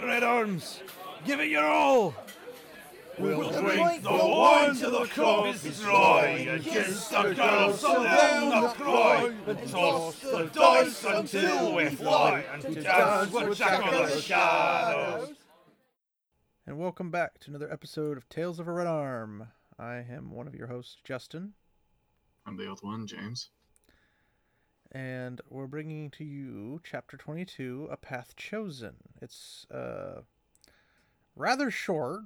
right, Red Arms. Give it your all. We'll drink the wine till the cup is dry, and kiss the girls so they'll not cry, and toss the dice until we fly, and dance with Jack of the Shadows. And welcome back to another episode of Tales of a Red Arm. I am one of your hosts, Justin, I'm the other one, James. And we're bringing to you Chapter 22, A Path Chosen. It's uh, rather short,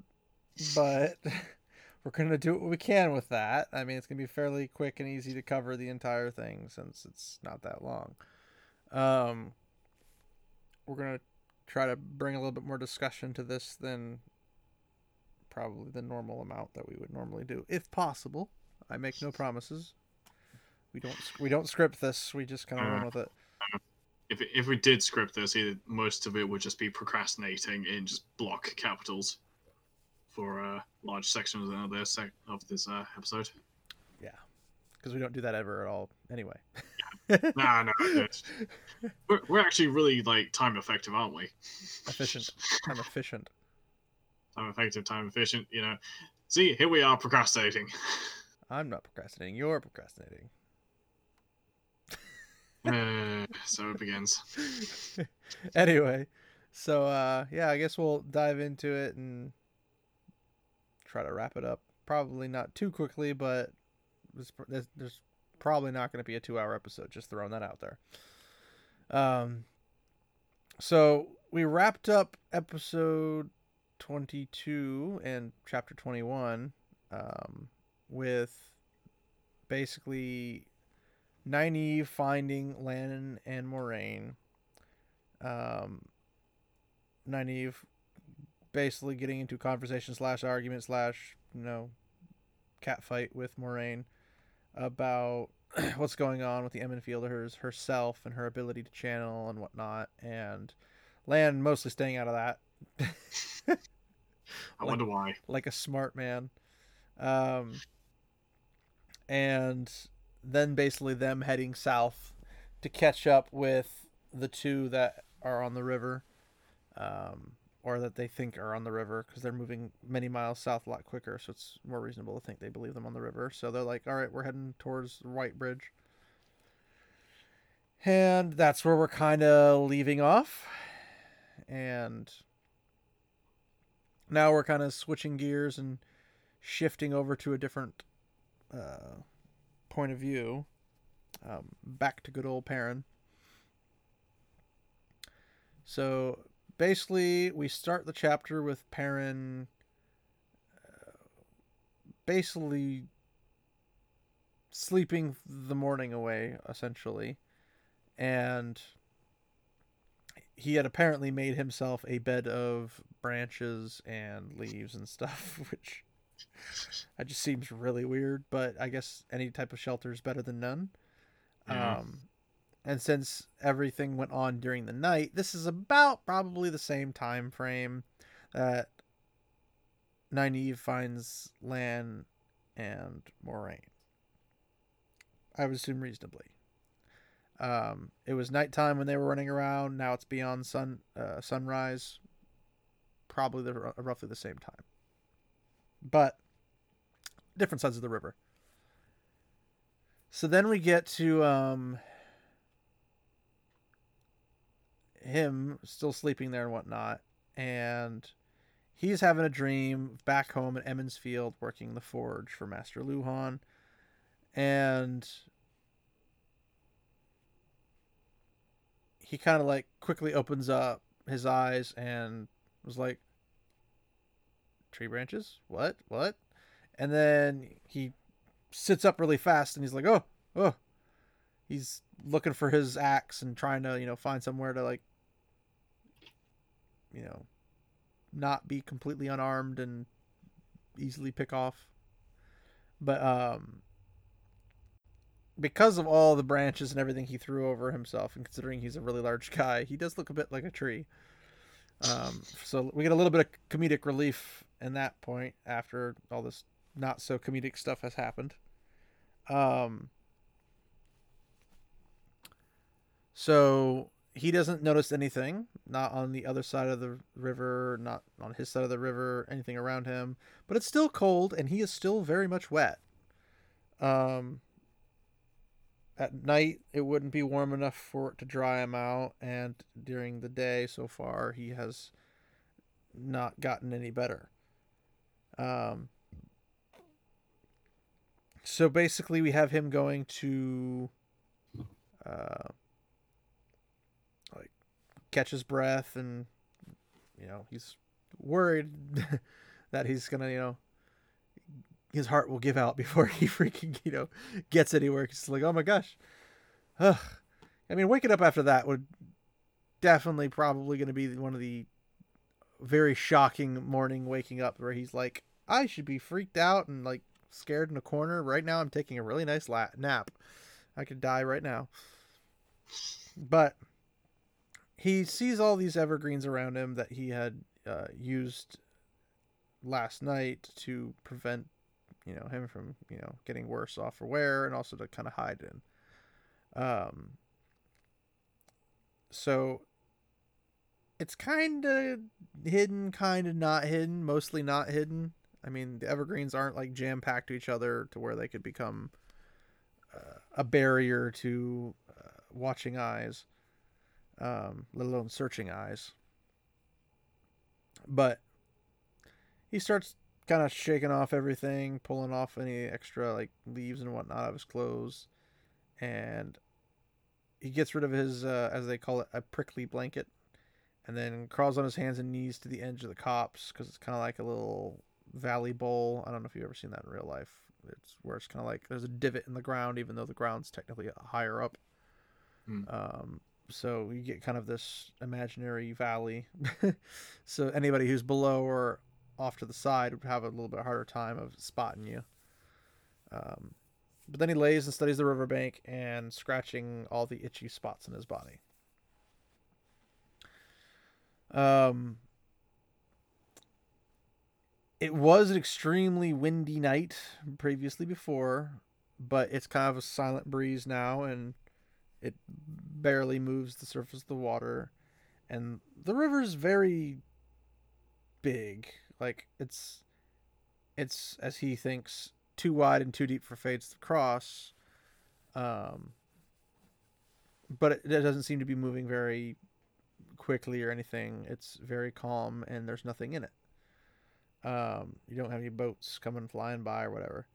but we're to do what we can with that. I mean, it's to be fairly quick and easy to cover the entire thing since it's not that long. Um, we're to try to bring a little bit more discussion to this than probably the normal amount that we would normally do, if possible. I make no promises. We don't we don't script this. We just kind of run with it. If if we did script this, it, most of it would just be procrastinating in just block capitals for uh, large sections of this sec- of this uh, episode. Yeah, because we don't do that ever at all anyway. nah, no, it's, we're, we're actually really like time effective, aren't we? efficient, time efficient. Time effective, time efficient. You know, see, here we are procrastinating. I'm not procrastinating. You're procrastinating. So it begins. anyway, so uh, yeah, I guess we'll dive into it and try to wrap it up. Probably not too quickly, but there's probably not going to be a two-hour episode. Just throwing that out there. Um, so we wrapped up episode 22 and chapter 21 um, with basically Nynaeve finding Lannon and Moiraine. Um, Nynaeve basically getting into conversation slash argument slash you know cat fight with Moiraine about what's going on with the Emond's Fielders herself and her ability to channel and whatnot, and Lan mostly staying out of that. I wonder why. like a smart man. Um, and then basically them heading south to catch up with the two that are on the river, um, or that they think are on the river because they're moving many miles south a lot quicker, so it's more reasonable to think they believe them on the river. So they're like, "All right, we're heading towards Whitebridge," and that's where we're kind of leaving off, and now we're kind of switching gears and shifting over to a different uh, point of view. Um, back to good old Perrin. So basically, we start the chapter with Perrin uh, basically sleeping the morning away, essentially. And he had apparently made himself a bed of branches and leaves and stuff, which that just seems really weird. But I guess any type of shelter is better than none. Yeah. Um, and since everything went on during the night, this is about probably the same time frame that Nynaeve finds Lan and Moiraine. I would assume reasonably. Um, it was nighttime when they were running around. Now it's beyond sun uh, sunrise. Probably the, roughly the same time, but different sides of the river. So then we get to um, him still sleeping there and whatnot, and he's having a dream back home at Emond's Field working the forge for Master Luhan, and he kind of like quickly opens up his eyes and was like tree branches? What? What and then he sits up really fast and he's like oh oh. He's looking for his axe and trying to you know find somewhere to like you know not be completely unarmed and easily pick off. But um because of all the branches and everything he threw over himself and considering he's a really large guy he does look a bit like a tree. Um so we get a little bit of comedic relief in that point after all this not so comedic stuff has happened um so he doesn't notice anything, not on the other side of the river, not on his side of the river, anything around him. But it's still cold, and he is still very much wet. Um, at night, it wouldn't be warm enough for it to dry him out, and during the day, so far, he has not gotten any better. Um, so basically, we have him going to. Uh, catch his breath and you know he's worried that he's gonna you know his heart will give out before he freaking you know gets anywhere he's like oh my gosh Ugh. i mean waking up after that would definitely probably to be one of the very shocking morning waking up where he's like i should be freaked out and like scared in a corner. Right now i'm taking a really nice la- nap. I could die right now. But he sees all these evergreens around him that he had uh, used last night to prevent you know him from you know getting worse off for wear and also to kind of hide in. Um so it's kind of hidden kind of not hidden mostly not hidden i mean the evergreens aren't like jam packed to each other to where they could become uh, a barrier to uh, watching eyes um, let alone searching eyes. But he starts kind of shaking off everything, pulling off any extra like leaves and whatnot of his clothes, and he gets rid of his, uh, as they call it, a prickly blanket, and then crawls on his hands and knees to the edge of the copse because it's kind of like a little valley bowl. I don't know if you've ever seen that in real life. It's where it's kind of like there's a divot in the ground, even though the ground's technically higher up. Hmm. Um, so you get kind of this imaginary valley. so anybody who's below or off to the side would have a little bit harder time of spotting you. Um, but then he lays and studies the riverbank and scratching all the itchy spots in his body. Um, it was an extremely windy night previously before, but it's kind of a silent breeze now, and it barely moves the surface of the water. And the river's very big. Like it's it's as he thinks too wide and too deep for Fades to cross. Um but it, it doesn't seem to be moving very quickly or anything. It's very calm and there's nothing in it. Um, you don't have any boats coming flying by or whatever.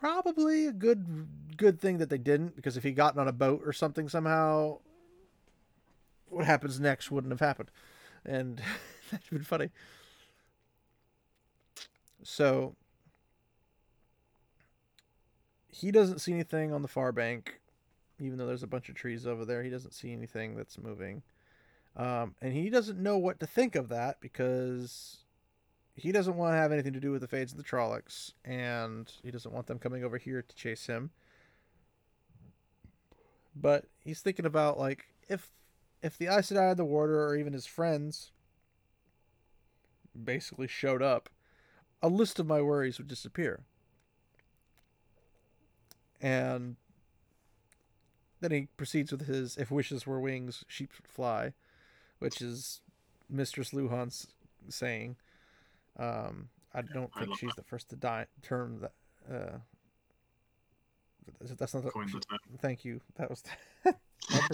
probably a good good thing that they didn't because if he gotten on a boat or something somehow what happens next wouldn't have happened. And that'd been funny. So he doesn't see anything on the far bank even though there's a bunch of trees over there. He doesn't see anything that's moving um, and he doesn't know what to think of that because he doesn't want to have anything to do with the Fades of the Trollocs, and he doesn't want them coming over here to chase him. But he's thinking about like if if the Aes Sedai the Warder or even his friends basically showed up, a list of my worries would disappear. And then he proceeds with his "If wishes were wings, sheep fly," which is Mistress Luhan's saying. Um, I don't think love she's that. the first to die term that. Uh, that's not the, Coin the term. Thank you. That was my,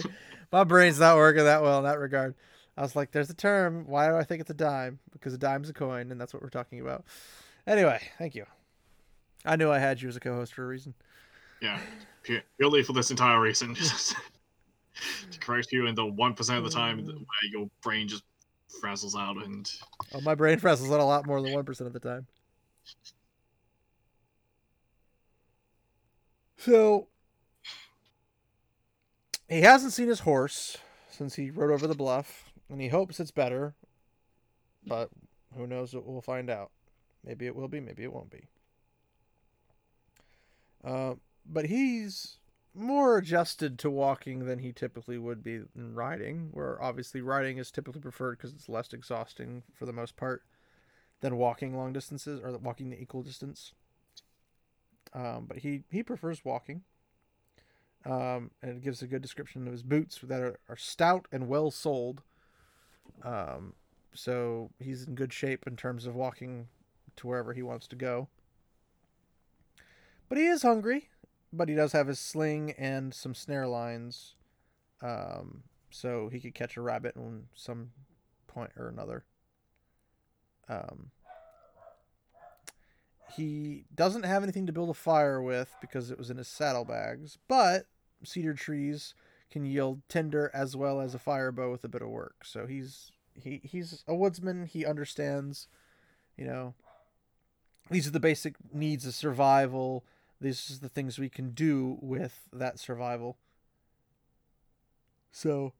my brain's not working that well in that regard. I was like, "There's a term. Why do I think it's a dime? Because a dime's a coin, and that's what we're talking about." Anyway, thank you. I knew I had you as a co-host for a reason. Yeah, purely for this entire reason, to correct you in the one percent of the time where your brain just frazzles out and Oh, my brain frazzles out a lot more than one percent of the time. So he hasn't seen his horse since he rode over the bluff, and he hopes it's better. But who knows? We'll find out. Maybe it will be. Maybe it won't be. Uh, but he's more adjusted to walking than he typically would be in riding. Where obviously riding is typically preferred because it's less exhausting for the most part than walking long distances or walking the equal distance. Um, but he he prefers walking. Um, and it gives a good description of his boots that are, are stout and well soled. Um, so he's in good shape in terms of walking to wherever he wants to go. But he is hungry, but he does have his sling and some snare lines. Um, so he could catch a rabbit in some point or another. Um, he doesn't have anything to build a fire with because it was in his saddlebags, but cedar trees can yield tinder as well as a fire bow with a bit of work. So he's he he's a woodsman. He understands, you know, these are the basic needs of survival. These are the things we can do with that survival. So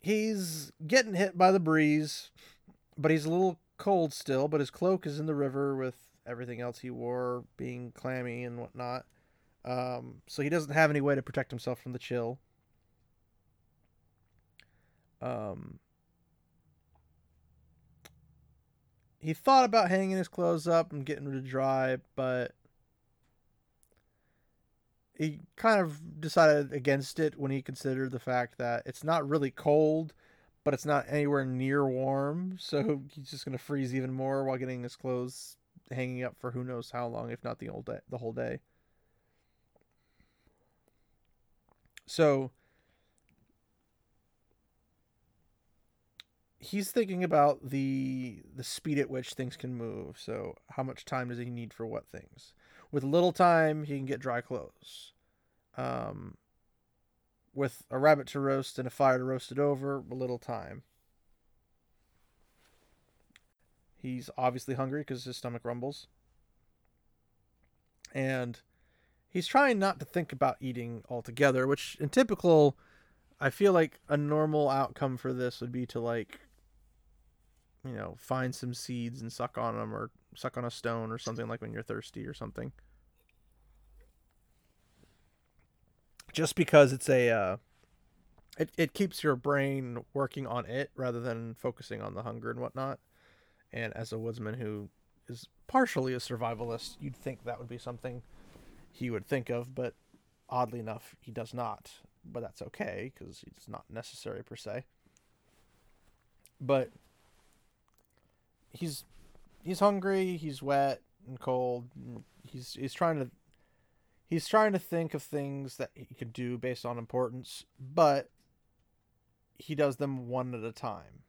he's getting hit by the breeze, but he's a little cold still. But his cloak is in the river with everything else he wore being clammy and whatnot. Um, so he doesn't have any way to protect himself from the chill. Um, he thought about hanging his clothes up and getting rid to dry, but he kind of decided against it when he considered the fact that it's not really cold, but it's not anywhere near warm, so he's just gonna freeze even more while getting his clothes hanging up for who knows how long, if not the whole day. The whole day. So he's thinking about the the speed at which things can move. So how much time does he need for what things? With little time, he can get dry clothes. Um, with a rabbit to roast and a fire to roast it over, a little time. He's obviously hungry because his stomach rumbles. And he's trying not to think about eating altogether, which in typical I feel like a normal outcome for this would be to like you know, find some seeds and suck on them or suck on a stone or something like when you're thirsty or something. Just because it's a uh it, it keeps your brain working on it rather than focusing on the hunger and whatnot. And as a woodsman who is partially a survivalist, you'd think that would be something he would think of, but oddly enough, he does not. But that's okay because it's not necessary per se. But he's he's hungry, he's wet and cold. And he's he's trying to he's trying to think of things that he could do based on importance, but he does them one at a time.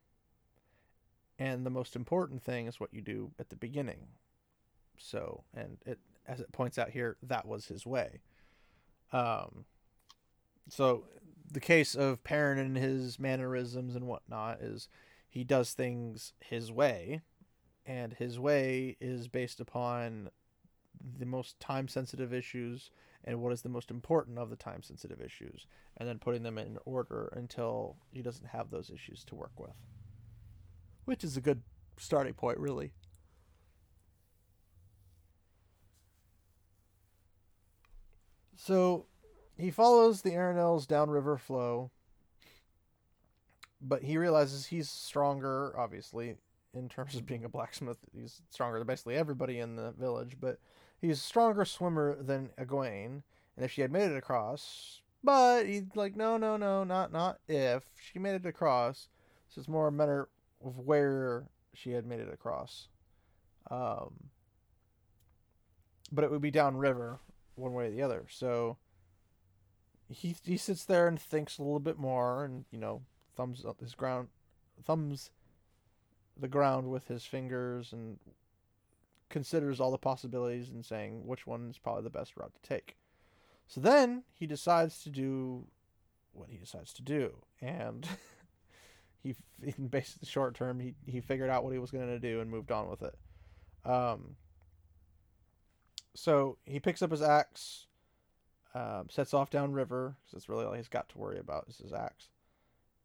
And the most important thing is what you do at the beginning. So, and it as it points out here, that was his way. Um, so the case of Perrin and his mannerisms and whatnot is he does things his way, and his way is based upon the most time sensitive issues and what is the most important of the time sensitive issues, and then putting them in order until he doesn't have those issues to work with. Which is a good starting point, really. So he follows the Arinelle's downriver flow, but he realizes he's stronger, obviously, in terms of being a blacksmith. He's stronger than basically everybody in the village, but he's a stronger swimmer than Egwene. And if she had made it across, but he's like, no, no, no, not not if she made it across. So it's more a matter of where she had made it across. Um, but it would be downriver, one way or the other. So he he sits there and thinks a little bit more, and you know, thumbs up his ground, thumbs the ground with his fingers, and considers all the possibilities and saying which one is probably the best route to take. So then he decides to do what he decides to do, and he in basically short term he he figured out what he was going to do and moved on with it. Um, so he picks up his axe, um, sets off downriver because it's really all he's got to worry about is his axe,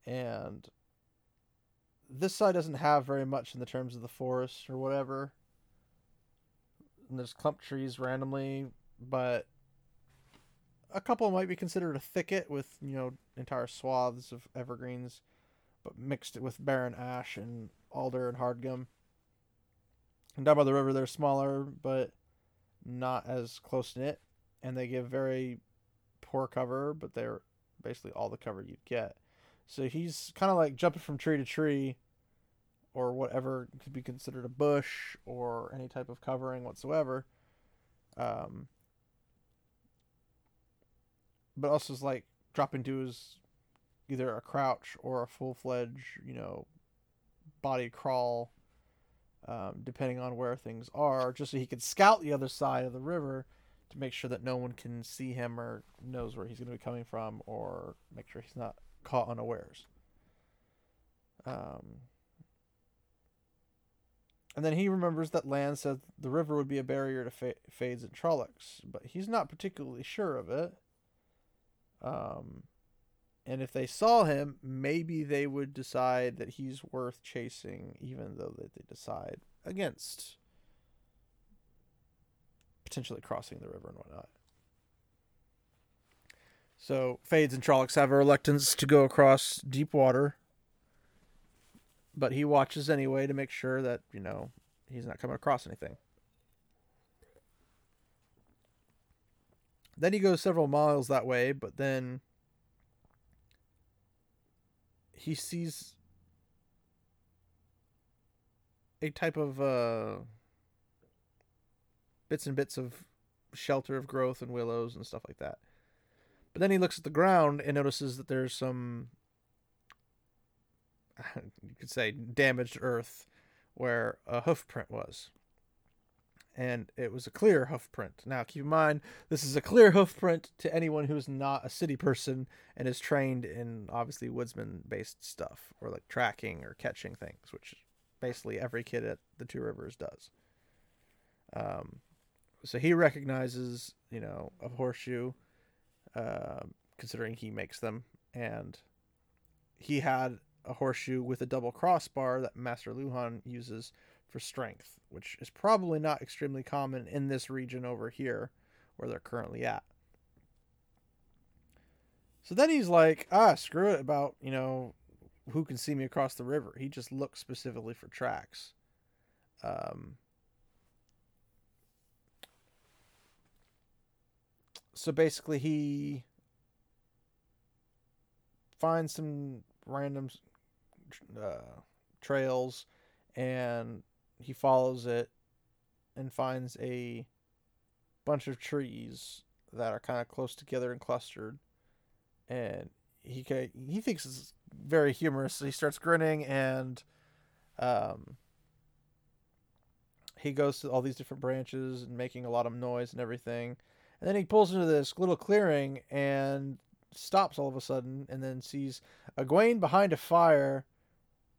and this side doesn't have very much in the terms of the forest or whatever. And there's clump trees randomly, but a couple might be considered a thicket with you know entire swaths of evergreens, but mixed with barren ash and alder and hardgum. And down by the river, they're smaller, but not as close knit, and they give very poor cover, but they're basically all the cover you'd get. So he's kind of like jumping from tree to tree, or whatever could be considered a bush or any type of covering whatsoever. Um, but also is like dropping to his either a crouch or a full fledged, you know, body crawl, um, depending on where things are, just so he can scout the other side of the river to make sure that no one can see him or knows where he's going to be coming from, or make sure he's not caught unawares. Um, and then he remembers that Lan said the river would be a barrier to fa- Fades and Trollocs, but he's not particularly sure of it. Um, and if they saw him, maybe they would decide that he's worth chasing, even though that they decide against potentially crossing the river and whatnot. So Fades and Trollocs have a reluctance to go across deep water, but he watches anyway to make sure that you know he's not coming across anything. Then he goes several miles that way, but then he sees a type of uh, bits and bits of shelter of growth and willows and stuff like that. But then he looks at the ground and notices that there's some, you could say, damaged earth where a hoof print was and it was a clear hoof print. Now, keep in mind, this is a clear hoof print to anyone who's not a city person and is trained in obviously woodsman based stuff or like tracking or catching things, which basically every kid at the Two Rivers does. Um, so he recognizes, you know, a horseshoe, uh, considering he makes them, and he had a horseshoe with a double crossbar that Master Luhan uses for strength, which is probably not extremely common in this region over here where they're currently at. So then he's like, ah, screw it about, you know, who can see me across the river. He just looks specifically for tracks. Um, so basically, he finds some random uh, trails and he follows it and finds a bunch of trees that are kind of close together and clustered. And he he thinks it's very humorous so he starts grinning and um he goes to all these different branches and making a lot of noise and everything and then he pulls into this little clearing and stops all of a sudden and then sees Egwene behind a fire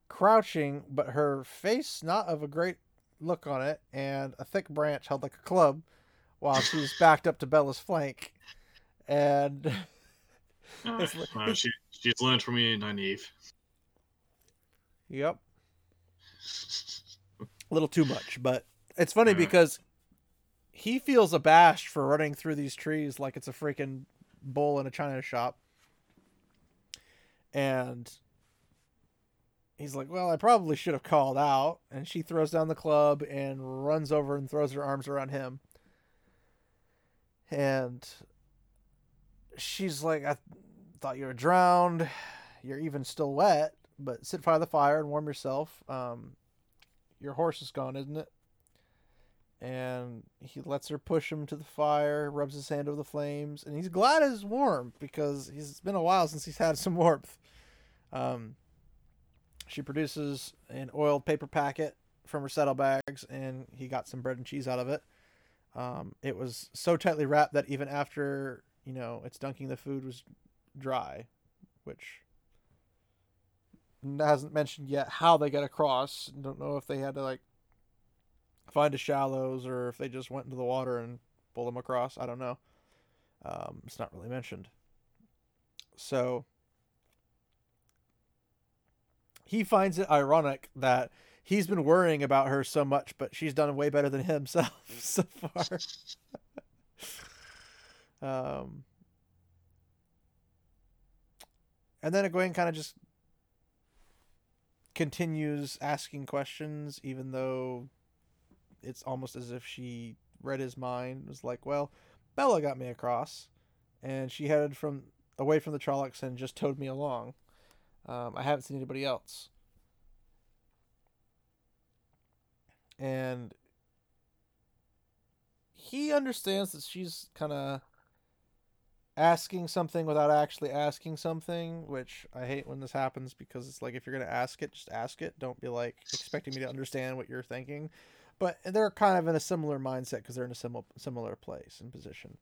crouching, but her face not of a great look on it, and a thick branch held like a club, while she's backed up to Bella's flank, and uh, well, she she's learned from you, Nynaeve. Yep. A little too much, but it's funny because he feels abashed for running through these trees like it's a freaking bull in a china shop. And he's like, Well, I probably should have called out. And she throws down the club and runs over and throws her arms around him. And she's like, I thought you were drowned. You're even still wet, but sit by the fire and warm yourself. Um, your horse is gone, isn't it? And he lets her push him to the fire, rubs his hand over the flames, and he's glad it's warm because he's been a while since he's had some warmth. Um, she produces an oiled paper packet from her saddlebags, and he got some bread and cheese out of it. Um, it was so tightly wrapped that even after you know it's dunking, the food was dry, which hasn't mentioned yet how they got across. Don't know if they had to like find a shallows or if they just went into the water and pulled them across. I don't know. Um, it's not really mentioned. So he finds it ironic that he's been worrying about her so much, but she's done way better than himself so far. um, and then Egwene kind of just continues asking questions, even though it's almost as if she read his mind. Was like, well, Bella got me across, and she headed from away from the Trollocs and just towed me along. Um, I haven't seen anybody else. And he understands that she's kind of asking something without actually asking something, which I hate when this happens because it's like if you're gonna ask it, just ask it. Don't be like expecting me to understand what you're thinking. But they're kind of in a similar mindset because they're in a similar similar place and position.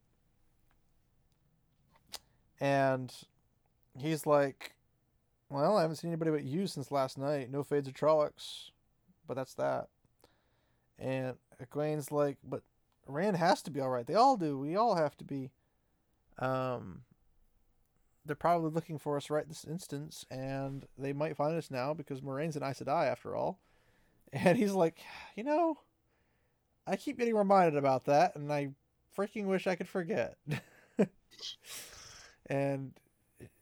And he's like, "Well, I haven't seen anybody but you since last night. No fades or Trollocs, but that's that." And Egwene's like, "But Rand has to be all right. They all do. We all have to be." Um, they're probably looking for us right this instance, and they might find us now because Moiraine's an Aes Sedai after all. And he's like, you know, I keep getting reminded about that, and I freaking wish I could forget. and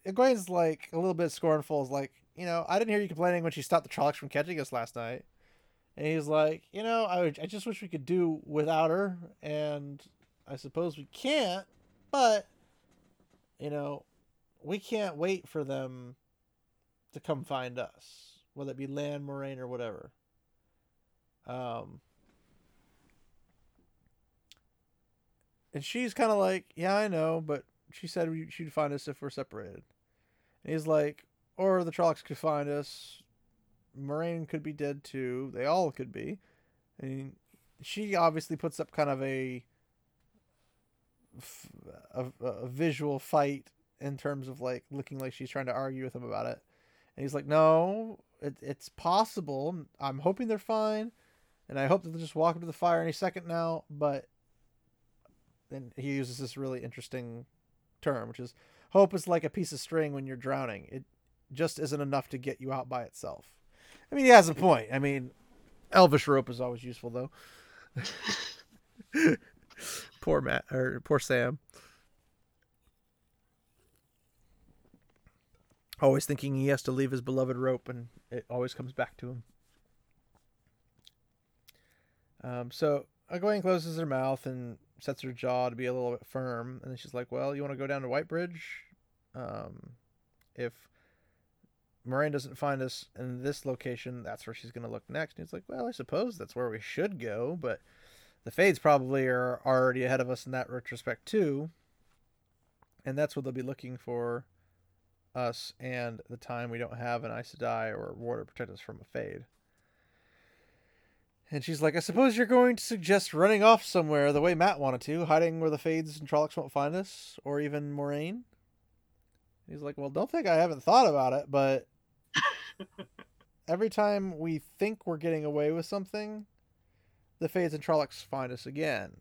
Egwene's like a little bit scornful, is like, you know, I didn't hear you complaining when she stopped the Trollocs from catching us last night. And he's like, you know, I, would, I just wish we could do without her, and I suppose we can't, but you know, we can't wait for them to come find us, whether it be Lan, Moiraine, or whatever. Um, and she's kind of like, yeah, I know, but she said she'd find us if we're separated. And he's like, or the Trollocs could find us. Moiraine could be dead too. They all could be. And she obviously puts up kind of a a, a visual fight in terms of like looking like she's trying to argue with him about it. And he's like, no, it, it's possible. I'm hoping they're fine. And I hope that they'll just walk up to the fire any second now. But then he uses this really interesting term, which is hope is like a piece of string when you're drowning. It just isn't enough to get you out by itself. I mean, he has a point. I mean, elvish rope is always useful, though. poor Matt or poor Sam. Always thinking he has to leave his beloved rope, and it always comes back to him. Um, so Egwene closes her mouth and sets her jaw to be a little bit firm, and then she's like, "Well, you want to go down to Whitebridge? Um, if Moiraine doesn't find us in this location, that's where she's going to look next." And he's like, "Well, I suppose that's where we should go, but the Fades probably are already ahead of us in that retrospect too, and that's what they'll be looking for us and the time we don't have an Aes Sedai or Warder protect us from a Fade." And she's like, I suppose you're going to suggest running off somewhere the way Mat wanted to, hiding where the Fades and Trollocs won't find us, or even Moiraine. He's like, Well, don't think I haven't thought about it, but every time we think we're getting away with something, the Fades and Trollocs find us again.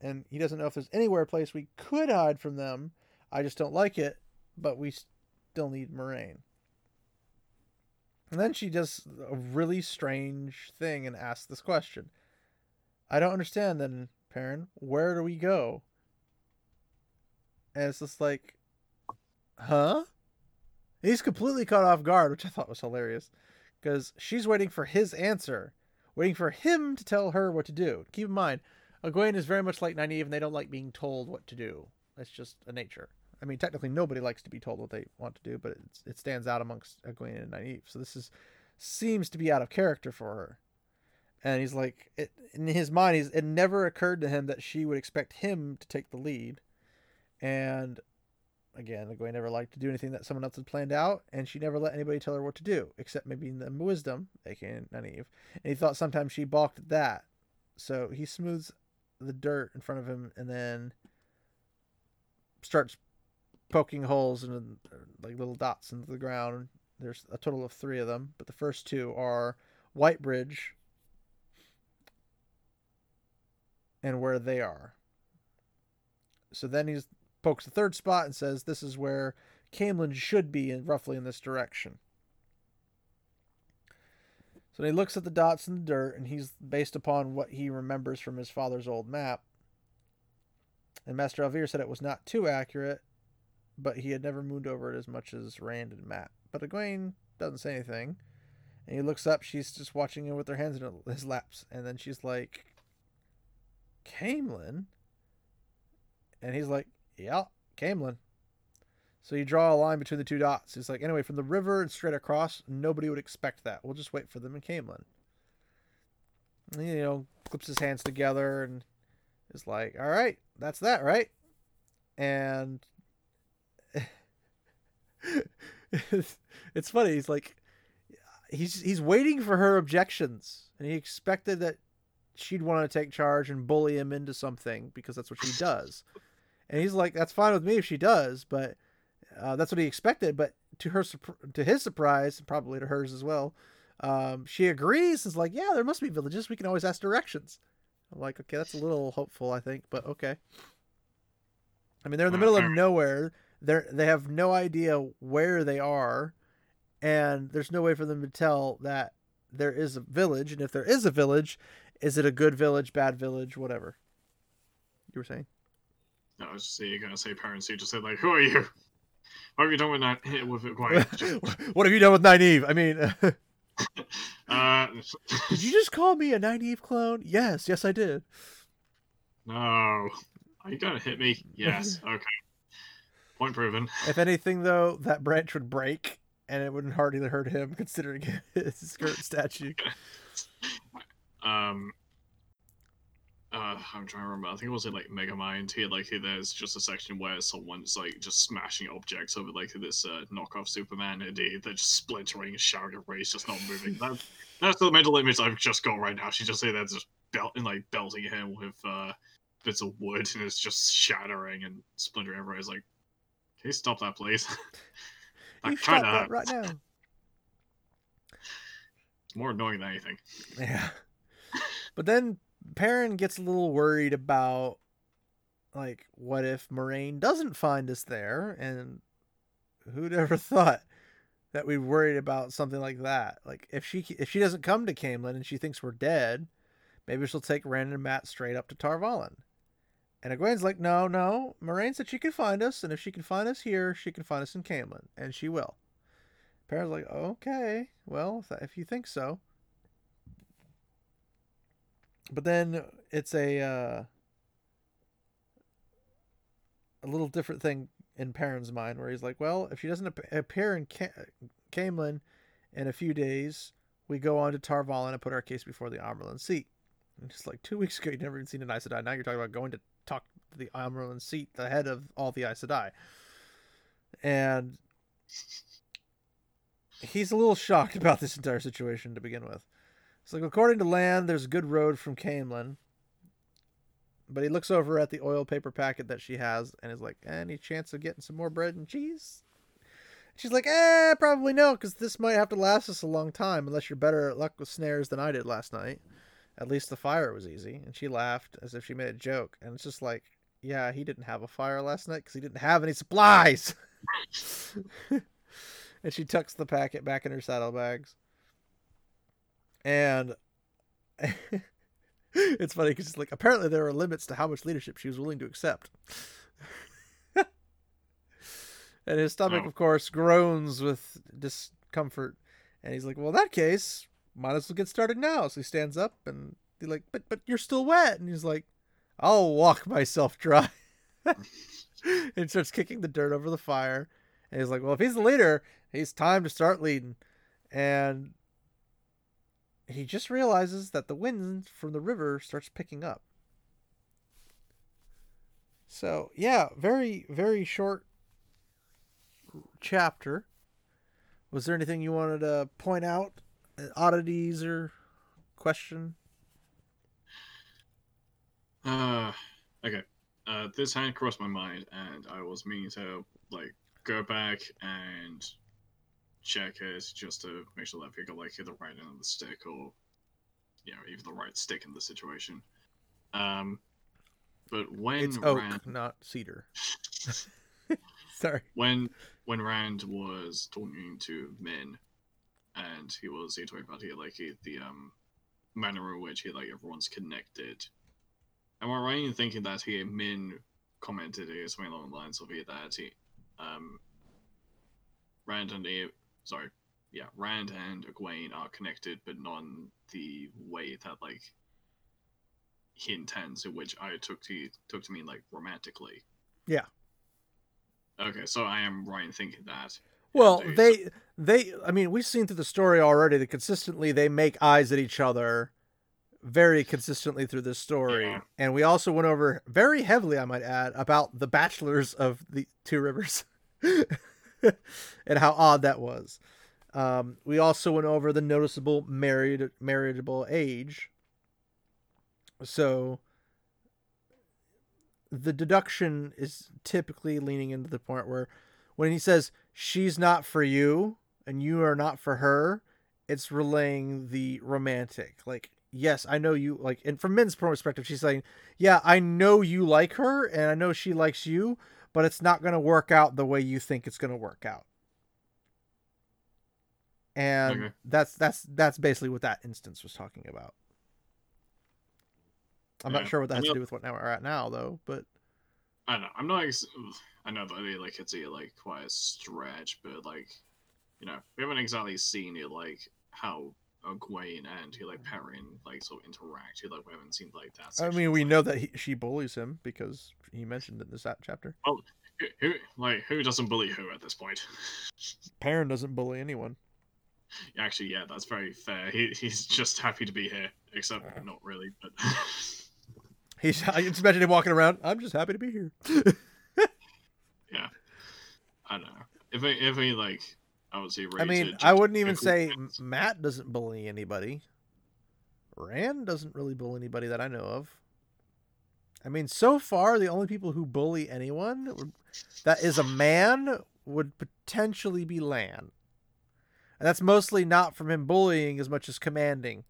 And he doesn't know if there's anywhere place we could hide from them. I just don't like it, but we still need Moiraine. And then she does a really strange thing and asks this question. I don't understand then, Perrin. Where do we go? And it's just like, huh? And he's completely caught off guard, which I thought was hilarious. Because she's waiting for his answer, waiting for him to tell her what to do. Keep in mind, Egwene is very much like Nynaeve, and they don't like being told what to do. That's just a nature. I mean, technically, nobody likes to be told what they want to do, but it stands out amongst Egwene and Nynaeve. So this is seems to be out of character for her. And he's like, it, in his mind, he's, it never occurred to him that she would expect him to take the lead. And again, Egwene never liked to do anything that someone else had planned out, and she never let anybody tell her what to do, except maybe in the wisdom, aka Nynaeve. And he thought sometimes she balked at that. So he smooths the dirt in front of him and then starts poking holes and like little dots into the ground. There's a total of three of them, but the first two are Whitebridge and where they are. So then he pokes the third spot and says, "This is where Caemlyn should be, in roughly in this direction." So he looks at the dots in the dirt, and he's based upon what he remembers from his father's old map. And Master al'Vere said it was not too accurate, but he had never mooned over it as much as Rand and Mat. But Egwene doesn't say anything. And he looks up, she's just watching him with her hands in his laps. And then she's like, Caemlyn? And he's like, yeah, Caemlyn. So you draw a line between the two dots. It's like, anyway, from the river and straight across, nobody would expect that. We'll just wait for them in Caemlyn. And, you know, clips his hands together and is like, all right, that's that, right? And it's, it's funny. He's like, he's he's waiting for her objections, and he expected that she'd want to take charge and bully him into something because that's what she does. And he's like, that's fine with me if she does, but uh, that's what he expected. But to her, to his surprise, and probably to hers as well, um, she agrees. Is like, yeah, there must be villages. We can always ask directions. I'm like, okay, that's a little hopeful, I think, but okay. I mean, they're in the middle of nowhere. They're they have no idea where they are, and there's no way for them to tell that there is a village. And if there is a village, is it a good village, bad village, whatever? You were saying? No, I was just saying, you're gonna say parents. You just said like, who are you? What have you done with that? With it what have you done with Nynaeve? I mean, uh, did you just call me a Nynaeve clone? Yes, yes, I did. No, are you gonna hit me? Yes. Okay. Point proven. If anything, though, that branch would break, and it wouldn't hardly hurt him, considering his skirt statue. Um, uh, I'm trying to remember. I think it was in like Megamind. Here, like here, there's just a section where someone's like just smashing objects over like this uh, knockoff Superman, and they, they're just splintering and shouting at Ray's just not moving. that, that's the mental image I've just got right now. She's just there, just belt and like belting him with uh, bits of wood, and it's just shattering and splintering everywhere. It's like, can you stop that, please? that you stop that right now. It's more annoying than anything. Yeah. But then Perrin gets a little worried about like what if Moiraine doesn't find us there and who'd ever thought that we'd worried about something like that like if she if she doesn't come to Caemlyn and she thinks we're dead maybe she'll take Rand and Mat straight up to Tar Valon and Egwene's like no no Moiraine said she can find us and if she can find us here she can find us in Caemlyn and she will Perrin's like okay well if you think so but then it's a uh, a little different thing in Perrin's mind, where he's like, "Well, if she doesn't appear in Ca- in a few days, we go on to Tar Valon and put our case before the Amyrlin seat." And just like two weeks ago, you'd never even seen an Aes Sedai. Now you're talking about going to talk to the Amyrlin seat, the head of all the Aes Sedai. And he's a little shocked about this entire situation to begin with. It's like, according to Lan, there's a good road from Caemlyn. But he looks over at the oil paper packet that she has and is like, any chance of getting some more bread and cheese? She's like, eh, probably no, because this might have to last us a long time unless you're better at luck with snares than I did last night. At least the fire was easy. And she laughed as if she made a joke. And it's just like, yeah, he didn't have a fire last night because he didn't have any supplies. and she tucks the packet back in her saddlebags and it's funny because like apparently there are limits to how much leadership she was willing to accept. and his stomach, of course, groans with discomfort, and he's like, "Well, in that case, might as well get started now." So he stands up, and he's like, "But but you're still wet," and he's like, "I'll walk myself dry." and starts kicking the dirt over the fire. And he's like, "Well, if he's the leader, he's time to start leading." And he just realizes that the wind from the river starts picking up. So, yeah, very, very short chapter. Was there anything you wanted to point out? Oddities or question? Uh, okay. Uh, this had crossed my mind, and I was meaning to, like, go back and check it just to make sure that I pick up like the right end of the stick or you know even the right stick in the situation. Um, but when it's oak, Rand... not cedar. Sorry. When when Rand was talking to Min, and he was he talking about he like he, the um manner in which he like everyone's connected. Am I right in thinking that he Min commented something along the lines of it that he um Rand and sorry, yeah, Rand and Egwene are connected, but not in the way that like he intends, which I took to took to mean like romantically. Yeah. Okay, so I am right in thinking that. Well, they- they they I mean, we've seen through the story already that consistently they make eyes at each other very consistently through this story. Yeah. And we also went over very heavily, I might add, about the bachelors of the Two Rivers and how odd that was. Um, we also went over the noticeable married marriageable age. So the deduction is typically leaning into the point where when he says she's not for you and you are not for her, it's relaying the romantic. Like, yes, I know you like and from Min's perspective, she's saying, Yeah, I know you like her and I know she likes you, but it's not gonna work out the way you think it's gonna work out. And Okay. that's that's that's basically what that instance was talking about. I'm Yeah. not sure what that I has to do with what now we're at now though, but I know. I'm not. Ex- I know that it, like it's a like quite a stretch, but like, you know, we haven't exactly seen it like how Egwene and he like Perrin like sort of interact. He, like we haven't seen like that. I mean, we like, know that he, she bullies him because he mentioned it in this chapter. who, who like who doesn't bully who at this point. Perrin doesn't bully anyone. Actually, yeah, that's very fair. He, he's just happy to be here, except not really. But He's I just imagine him walking around. I'm just happy to be here. Yeah, I don't know if he, if he like I would say. I mean, I wouldn't even say wins. Mat doesn't bully anybody. Rand doesn't really bully anybody that I know of. I mean, so far the only people who bully anyone that is a man would potentially be Lan. And that's mostly not from him bullying as much as commanding.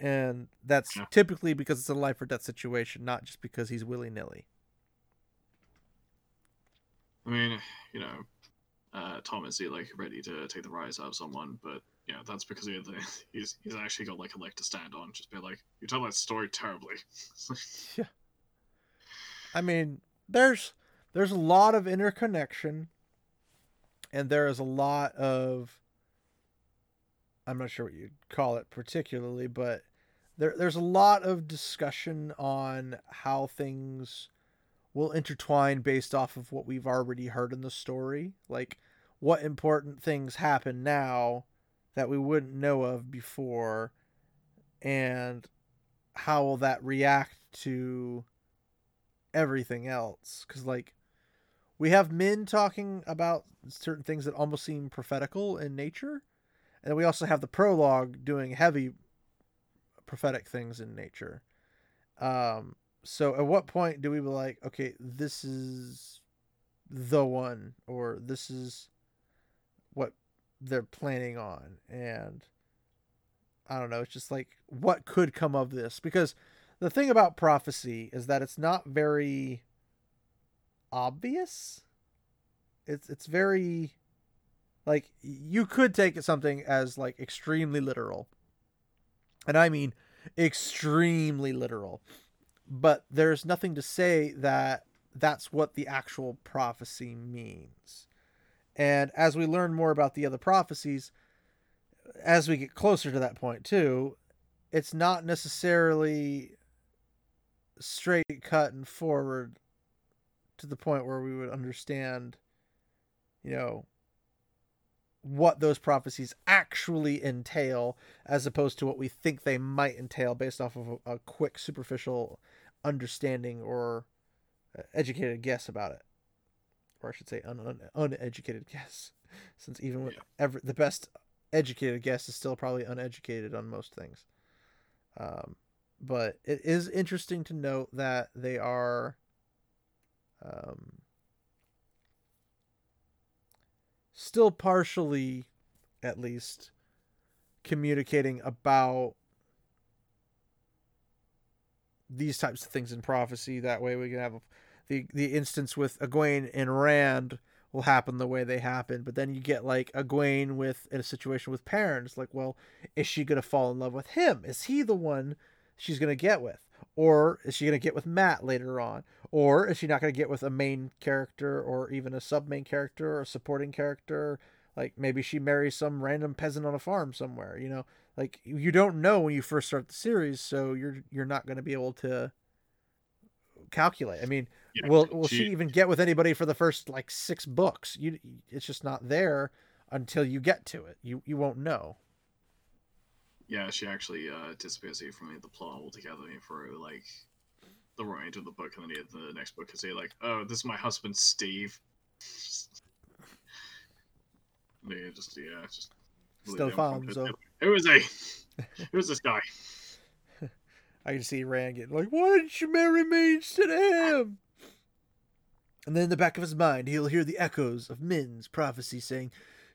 And that's Yeah. typically because it's a life or death situation, not just because he's willy nilly. I mean, you know, uh, Tom is he like ready to take the rise out of someone, but yeah, that's because he, he's he's actually got like a leg to stand on. Just be like, you tell that story terribly. Yeah. I mean, there's there's a lot of interconnection, and there is a lot of I'm not sure what you'd call it particularly, but there there's a lot of discussion on how things will intertwine based off of what we've already heard in the story. Like what important things happen now that we wouldn't know of before and how will that react to everything else because like we have Min talking about certain things that almost seem prophetical in nature and we also have the prologue doing heavy prophetic things in nature um so at what point do we be like okay this is the one or this is what they're planning on and i don't know it's just like what could come of this because the thing about prophecy is that it's not very obvious. It's it's very like you could take something as like extremely literal. And I mean extremely literal. But there's nothing to say that that's what the actual prophecy means. And as we learn more about the other prophecies, as we get closer to that point too, it's not necessarily straight cut and forward to the point where we would understand you know what those prophecies actually entail as opposed to what we think they might entail based off of a, a quick superficial understanding or uh, educated guess about it. Or i should say un, un, uneducated guess. Since even with Yeah. every the best educated guess is still probably uneducated on most things. Um, but it is interesting to note that they are um, still partially at least communicating about these types of things in prophecy. That way we can have the the instance with Egwene and Rand will happen the way they happen. But then you get like Egwene with in a situation with Perrin's like well is she going to fall in love with him? Is he the one she's going to get with or is she going to get with Mat later on or is she not going to get with a main character or even a sub main character or a supporting character like maybe she marries some random peasant on a farm somewhere you know like you don't know when you first start the series, so you're you're not going to be able to calculate. I mean, Yeah, will will she she- even get with anybody for the first like six books? You it's just not there until you get to it. You you won't know. Yeah, she actually uh, disappears here from the plot altogether for like the right of the book, and then the next book is say like, "Oh, this is my husband, Steve." yeah, just yeah, just Still Fonzo. Who is he? Who's this guy? I can see Rand getting like, "Why didn't you marry me instead of him?" And then in the back of his mind, he'll hear the echoes of Min's prophecy saying,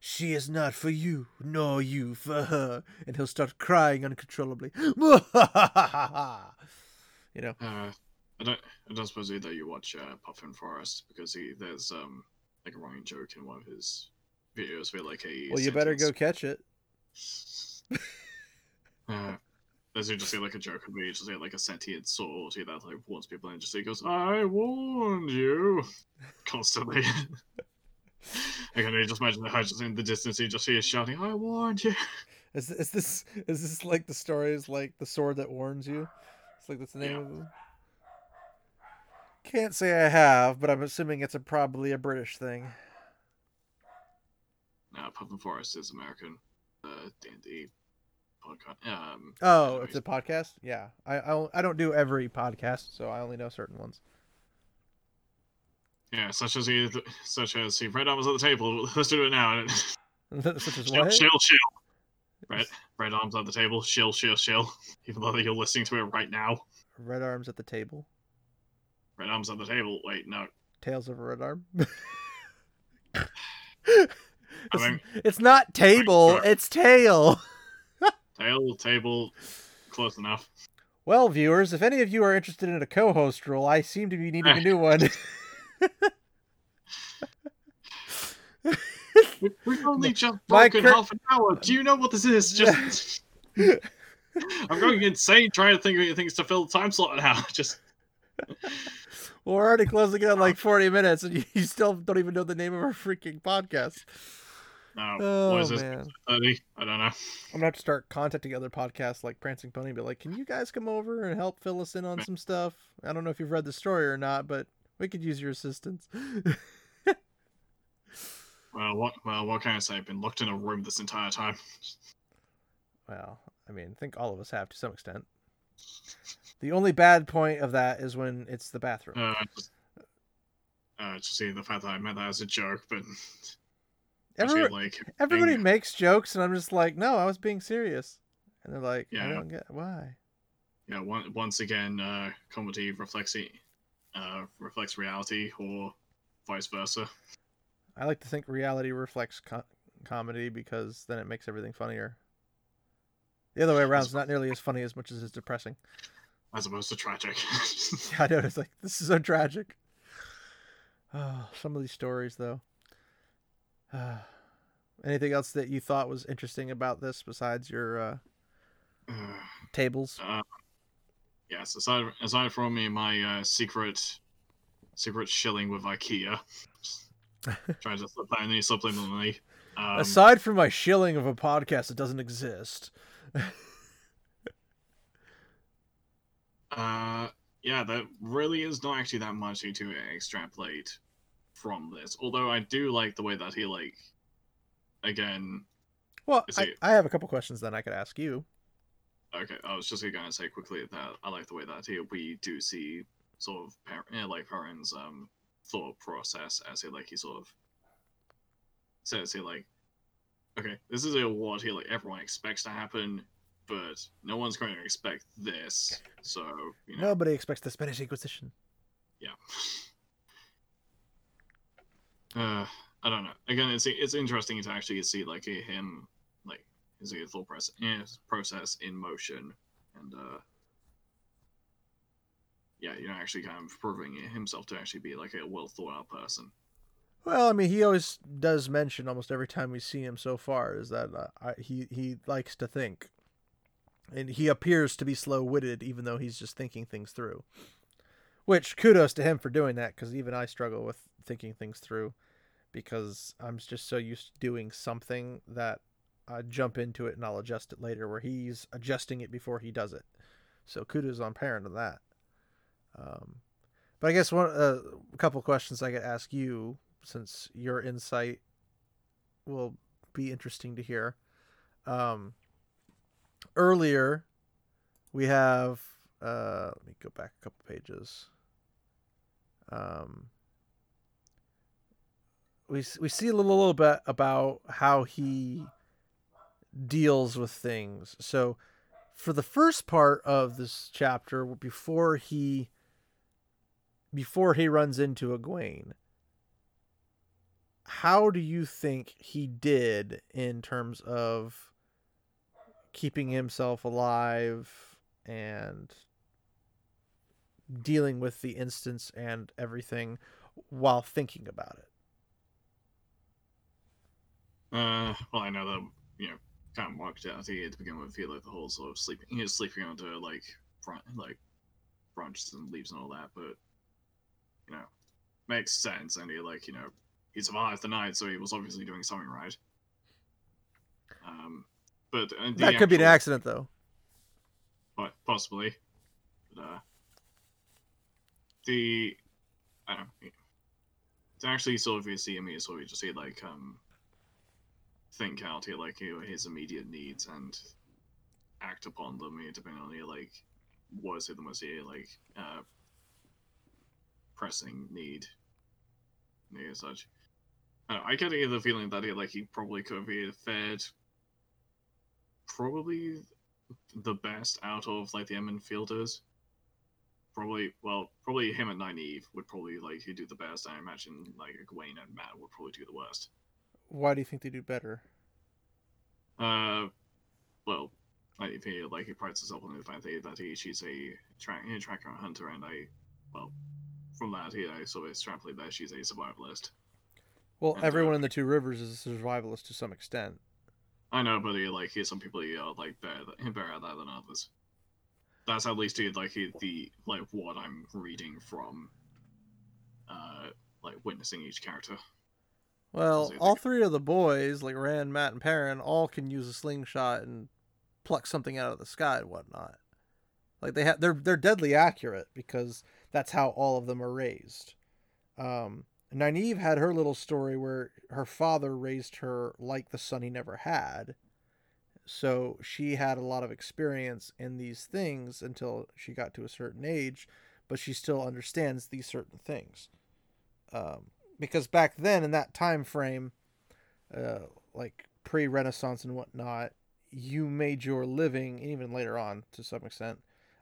"She is not for you, nor you for her," and he'll start crying uncontrollably. you know, Uh, I don't. I don't suppose either you watch uh, Puffin Forest because he there's um like a running joke in one of his videos where like a well, you better go catch it. Uh, there's just say like a joke where you just say like a sentient sword that like warns people and just say goes, "I warned you," constantly. I can just imagine her just in the distance, you just hear shouting, "I warned you." Is, is this is this like the story is like the sword that warns you? It's like that's the name Yeah. of it. Can't say I have, but I'm assuming it's a probably a British thing. Uh, Puffin Forest is American. Uh, D&D podcast. Um, Oh, it's a podcast. Yeah, I I, I don't do every podcast, so I only know certain ones. Yeah, such as he, such as he. Red arms at the table. Let's do it now. Such as what? shill, shill. Red, red arms at the table. Shill, shill, shill. Even though you're listening to it right now. Red arms at the table. Red arms at the table. Wait, no. Tails of a red arm. I mean, it's not table, sure. it's tail. tail, table, close enough. Well, viewers, if any of you are interested in a co-host role, I seem to be needing a new one. We- We've only just broken cur- half an hour. Do you know what this is? Just. I'm going insane trying to think of things to fill the time slot now. Just Well, we're already closing in like 40 minutes, and you, still don't even know the name of our freaking podcast. no. Oh, what is this? man. I don't know. I'm gonna have to start contacting other podcasts like Prancing Pony, but like, can you guys come over and help fill us in on some stuff? I don't know if you've read the story or not, but we could use your assistance. Well, what? Well, what can I say? I've been locked in a room this entire time. well, I mean, I think all of us have to some extent. The only bad point of that is when it's the bathroom. Uh, just, uh, just see the fact that I meant that as a joke, but Every- like everybody being- makes jokes, and I'm just like, no, I was being serious. And they're like, I Yeah. don't get why. yeah, one, once again, uh, comedy reflects it, uh, reflects reality, or vice versa. I like to think reality reflects co- comedy because then it makes everything funnier. The other way around is not nearly as funny as much as it's depressing. as opposed to tragic. I know it's like this is so tragic. Oh, some of these stories though. anything else that you thought was interesting about this besides your uh, Uh, tables? Yes, aside aside from me, my uh, secret secret shilling with IKEA, trying to slip that in subliminally. Um, Aside from my shilling of a podcast that doesn't exist. Uh, yeah, there really is not actually that much to extrapolate from this. Although I do like the way that he like, again. Well, I, I have a couple questions then I could ask you. Okay, I was just gonna say quickly that I like the way that he, we do see sort of par- yeah, like Perrin's um thought process as he like he sort of says he like, okay, this is a what he like everyone expects to happen, but no one's going to expect this. So you know, Nobody expects the Spanish Inquisition. yeah. Uh, I don't know. Again, it's it's interesting to actually see like him his uh, thought process, process in motion, and uh, yeah, you know, actually kind of proving himself to actually be like a well thought out person. Well, I mean, he always does mention almost every time we see him so far is that uh, I, he he likes to think, and he appears to be slow witted, even though he's just thinking things through. Which kudos to him for doing that, because even I struggle with thinking things through, because I'm just so used to doing something that uh, jump into it and I'll adjust it later, where he's adjusting it before he does it. So kudos on Perrin on that. Um, but I guess one uh, a couple questions I could ask you, since your insight will be interesting to hear. Um, earlier, we have. Uh, let me go back a couple pages. Um, we we see a little, little bit about how he deals with things. So, for the first part of this chapter, before he before he runs into Egwene, how do you think he did in terms of keeping himself alive and dealing with the instance and everything while thinking about it? Uh, well, I know that you know, kind of walked out here to begin with. Feel like the whole sort of sleeping, he was sleeping under like front, like branches and leaves and all that. But you know, makes sense. And he like you know, he survived the night, so he was obviously doing something right. Um, but uh, That could be an accident, though. but possibly. But, uh, the I don't know. To actually sort of see him, sort of just see like um think out here like his immediate needs and act upon them, depending on you like what is it the most like uh pressing need, know, such. Uh, I get the feeling that he like he probably could be fared probably the best out of like the Emond's Fielders. Probably, well, probably him and Nynaeve would probably like he'd do the best. I imagine like Egwene and Mat would probably do the worst. Why do you think they do better? Uh, well, Nynaeve he like he prides herself on the fact that, he she's a track a tracker and hunter, and I, well, from that here I sort of extrapolate that she's a survivalist. Well, And, everyone uh, in the Two Rivers is a survivalist to some extent. I know, but he, like here's some people who are like better better at that than others. That's at least like he- the like what I'm reading from, uh, like witnessing each character. Well, all three of the boys, like Rand, Mat, and Perrin, all can use a slingshot and pluck something out of the sky and whatnot. Like they have, they're they're deadly accurate because that's how all of them are raised. Um, Nynaeve had her little story where her father raised her like the son he never had. So she had a lot of experience in these things until she got to a certain age, but she still understands these certain things. Um, because back then in that time frame, uh, like pre-Renaissance and whatnot, you made your living, even later on to some extent,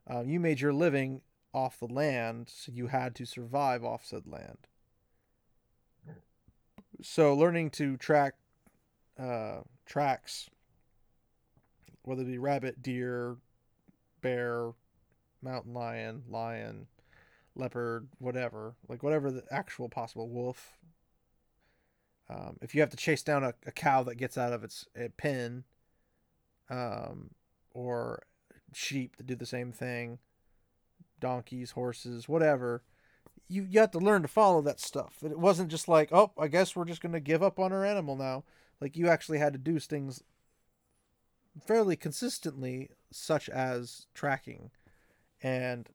um, you made your living off the land, so you had to survive off said land. So learning to track uh, tracks, whether it be rabbit, deer, bear, mountain lion, lion, leopard, whatever, like whatever the actual possible wolf. Um, if you have to chase down a, a cow that gets out of its pen, um, or sheep that do the same thing, donkeys, horses, whatever, you, you have to learn to follow that stuff. It wasn't just like, oh, I guess we're just going to give up on our animal now. Like you actually had to do things fairly consistently, such as tracking. And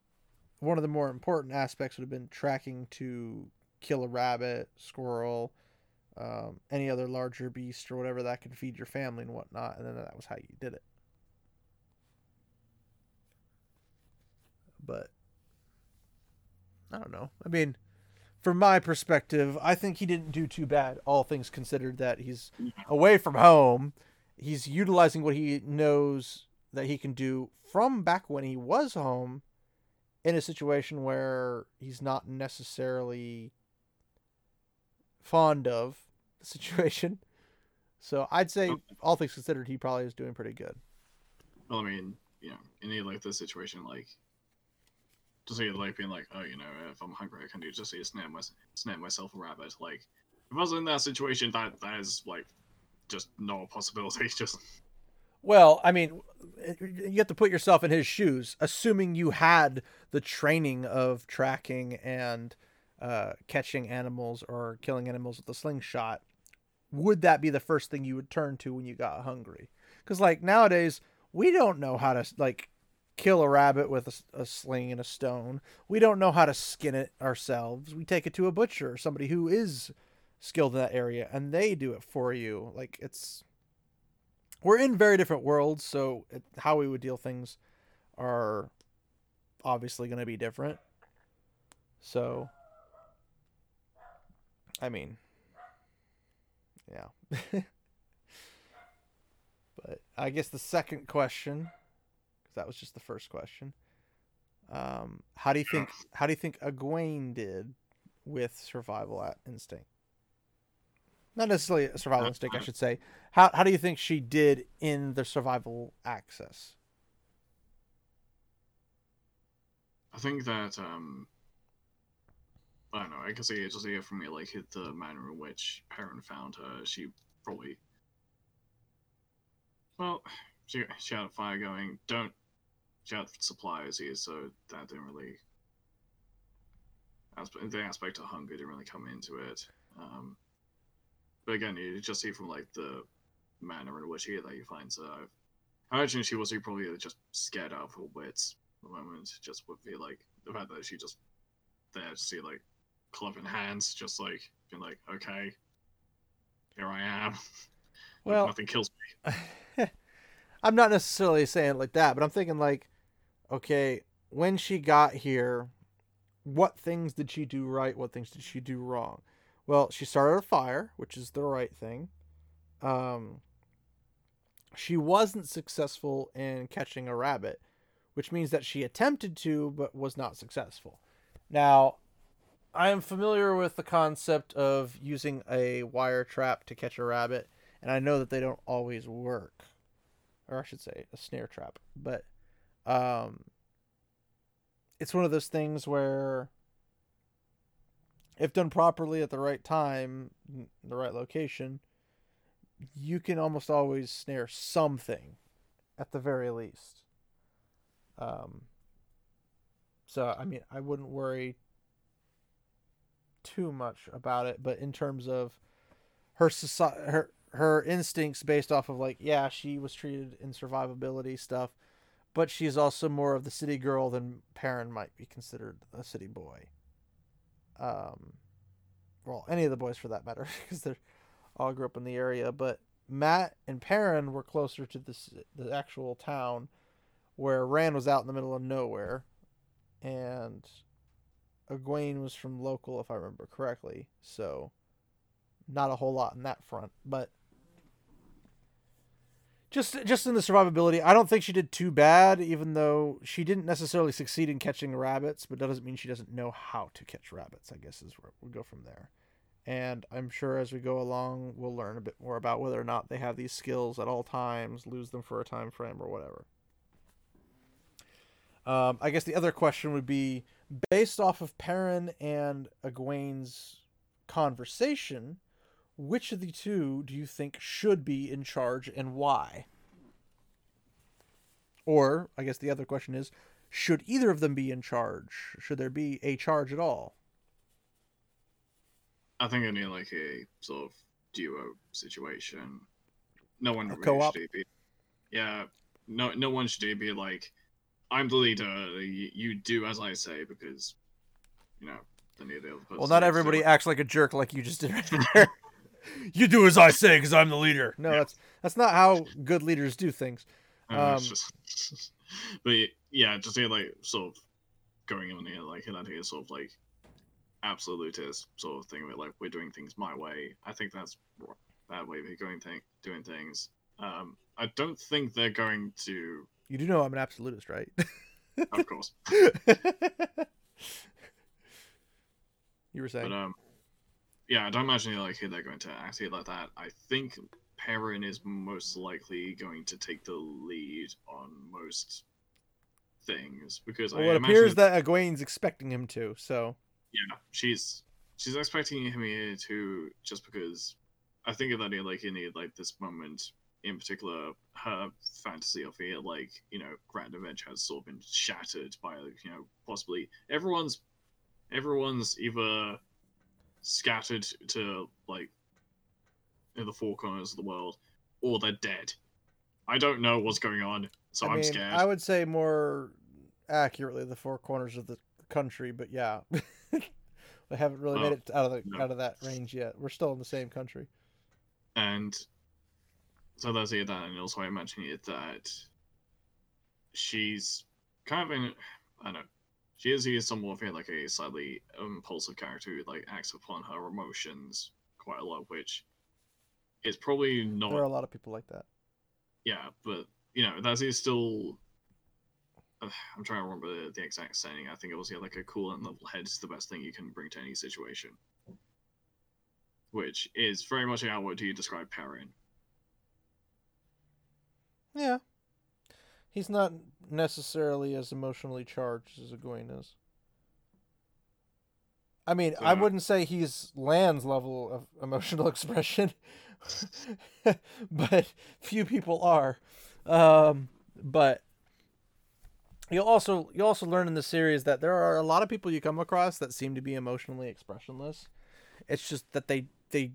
one of the more important aspects would have been tracking to kill a rabbit, squirrel, um, any other larger beast or whatever that could feed your family and whatnot. And then that was how you did it. But I don't know. I mean, from my perspective, I think he didn't do too bad, all things considered, that he's away from home. He's utilizing what he knows that he can do from back when he was home in a situation where he's not necessarily fond of the situation. So I'd say, all things considered, he probably is doing pretty good. Well, I mean, you know, in a like this situation, like just say like being like, oh, you know, if I'm hungry, I can do just say snap my snap myself a rabbit. Like, if I was in that situation, that that is like just not a possibility. Just Well, I mean, you have to put yourself in his shoes, assuming you had the training of tracking and uh, catching animals or killing animals with a slingshot would that be the first thing you would turn to when you got hungry? Because like nowadays, we don't know how to like kill a rabbit with a, a, sling and a stone. We don't know how to skin it ourselves. We take it to a butcher or somebody who is skilled in that area, and they do it for you. Like it's we're in very different worlds, so how we would deal things are obviously going to be different. So, I mean, yeah. but I guess the second question, because that was just the first question. Um, how do you think? How do you think Egwene did with survival instinct? Not necessarily a survival instinct, I should say. How how do you think she did in the survival access? I think that um, I don't know. I can see it just here from me, like the manner in which Perrin found her. She probably, well, she she had a fire going. Don't she had supplies here, so that didn't really. The aspect of hunger didn't really come into it. Um, but again, you just see from like the manner in which he that he finds her. I imagine she was probably just scared out of her wits at the moment, just would be like the fact that she just there to see like club in hands, just like being like, okay, here I am. Well, nothing kills me. I'm not necessarily saying like that, but I'm thinking like, okay, when she got here, what things did she do right? What things did she do wrong? Well, she started a fire, which is the right thing. Um, she wasn't successful in catching a rabbit, which means that she attempted to but was not successful. Now, I am familiar with the concept of using a wire trap to catch a rabbit, and I know that they don't always work. Or I should say, a snare trap. But um, it's one of those things where, if done properly at the right time, the right location, you can almost always snare something at the very least. Um, so I mean, I wouldn't worry too much about it, but in terms of her society, her her instincts based off of like, yeah, she was treated in survivability stuff, but she's also more of the city girl than Perrin might be considered a city boy. Um, well, any of the boys for that matter, because they're all grew up in the area. But Mat and Perrin were closer to this the actual town, where Rand was out in the middle of nowhere, and Egwene was from local, if I remember correctly. So, not a whole lot in that front, but just just in the survivability, I don't think she did too bad. Even though she didn't necessarily succeed in catching rabbits, but that doesn't mean she doesn't know how to catch rabbits. I guess is where we go from there. And I'm sure as we go along, we'll learn a bit more about whether or not they have these skills at all times, lose them for a time frame, or whatever. Um, I guess the other question would be based off of Perrin and Egwene's conversation, which of the two do you think should be in charge and why? Or, I guess the other question is, should either of them be in charge? Should there be a charge at all? I think I need like a sort of duo situation. No one a co-op? should be. Yeah, no, no one should be like I'm the leader. You, you do as I say because, you know, the need the other person. Well, not everybody acts like a jerk like you just did right there. You do as I say because I'm the leader. No, yeah. that's that's not how good leaders do things. Um, just, but yeah, just like sort of going on here, like that here, sort of like absolutist sort of thing of it, like we're doing things my way. I think that's bad way of going thing doing things. Um, I don't think they're going to you do know I'm an absolutist, right? of course. you were saying. But um, yeah, I don't imagine like they're going to act like that. I think Perrin is most likely going to take the lead on most things because well, it appears that Egwene's expecting him to. So yeah, she's she's expecting him here to just because I think of that like he need like this moment in particular, her fantasy of it, like you know, Grand Adventure has sort of been shattered by you know possibly everyone's everyone's either scattered to like in the four corners of the world, or they're dead. I don't know what's going on, so I I'm mean, scared. I would say more accurately the four corners of the country, but yeah, we haven't really made it out of the no. out of that range yet. We're still in the same country. And so that's it. That, and also I mentioned it that she's kind of in. I don't know. She is, he is somewhat of a, like a slightly impulsive character who like acts upon her emotions quite a lot, which is probably not. There are a lot of people like that. Yeah, but you know that is still. I'm trying to remember the, the exact saying. I think it was yeah, like a cool and level head is the best thing you can bring to any situation. Which is very much how what do you describe Perrin? Yeah, he's not necessarily as emotionally charged as Egwene is. I mean, I wouldn't say he's Lan's level of emotional expression, but few people are. Um, but you'll also you also learn in the series that there are a lot of people you come across that seem to be emotionally expressionless. It's just that they they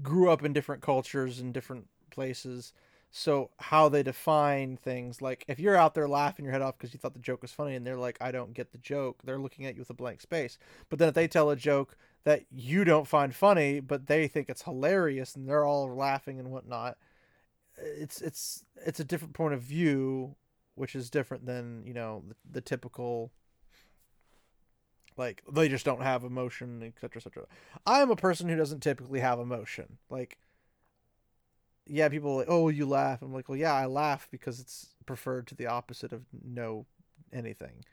grew up in different cultures and different places. So how they define things, like if you're out there laughing your head off because you thought the joke was funny, and they're like, "I don't get the joke," they're looking at you with a blank space. But then if they tell a joke that you don't find funny, but they think it's hilarious, and they're all laughing and whatnot, it's it's it's a different point of view, which is different than you know the, the typical. Like they just don't have emotion, etc., etc. I'm a person who doesn't typically have emotion. Like yeah, people like, oh, you laugh. I'm like, well, yeah, I laugh because it's preferred to the opposite of no anything.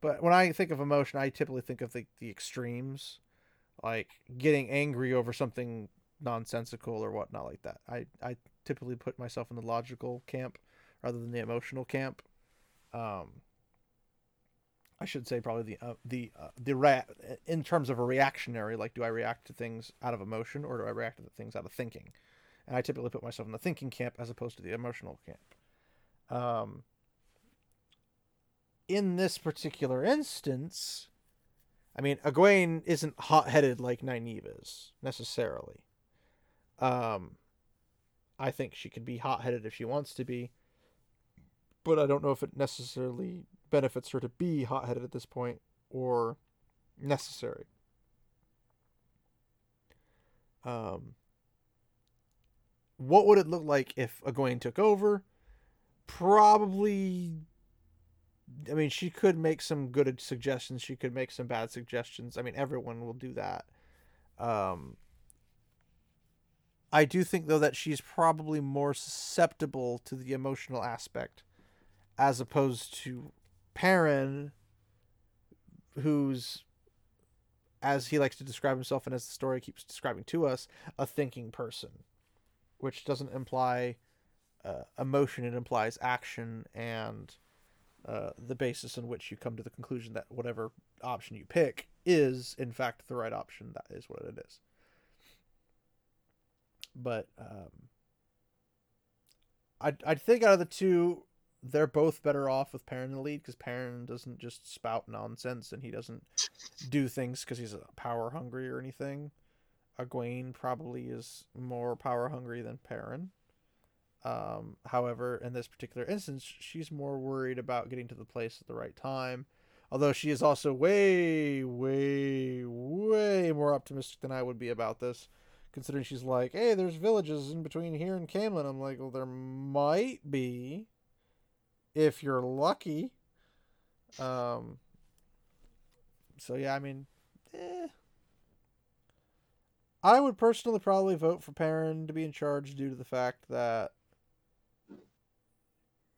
But when I think of emotion, I typically think of the, the extremes, like getting angry over something nonsensical or whatnot like that. I, I typically put myself in the logical camp rather than the emotional camp. Um, I should say probably the uh, the uh, the rea- in terms of a reactionary, like do I react to things out of emotion or do I react to things out of thinking? And I typically put myself in the thinking camp as opposed to the emotional camp. Um, in this particular instance, I mean, Egwene isn't hot-headed like Nynaeve is necessarily. Um, I think she could be hot-headed if she wants to be, but I don't know if it necessarily benefits her to be hot-headed at this point or necessary. Um, what would it look like if Egwene took over? Probably. I mean, she could make some good suggestions. She could make some bad suggestions. I mean, everyone will do that. Um, I do think though that she's probably more susceptible to the emotional aspect, as opposed to Perrin, who's, as he likes to describe himself, and as the story keeps describing to us, a thinking person which doesn't imply uh, emotion, it implies action and uh, the basis in which you come to the conclusion that whatever option you pick is, in fact, the right option. That is what it is. But um, I I think out of the two, they're both better off with Perrin in the lead because Perrin doesn't just spout nonsense and he doesn't do things because he's power hungry or anything. Egwene probably is more power hungry than Perrin. Um, however, in this particular instance, she's more worried about getting to the place at the right time. Although she is also way, way, way more optimistic than I would be about this, considering she's like, "Hey, there's villages in between here and Caemlyn." I'm like, "Well, there might be, if you're lucky." Um. So yeah, I mean, eh. I would personally probably vote for Perrin to be in charge due to the fact that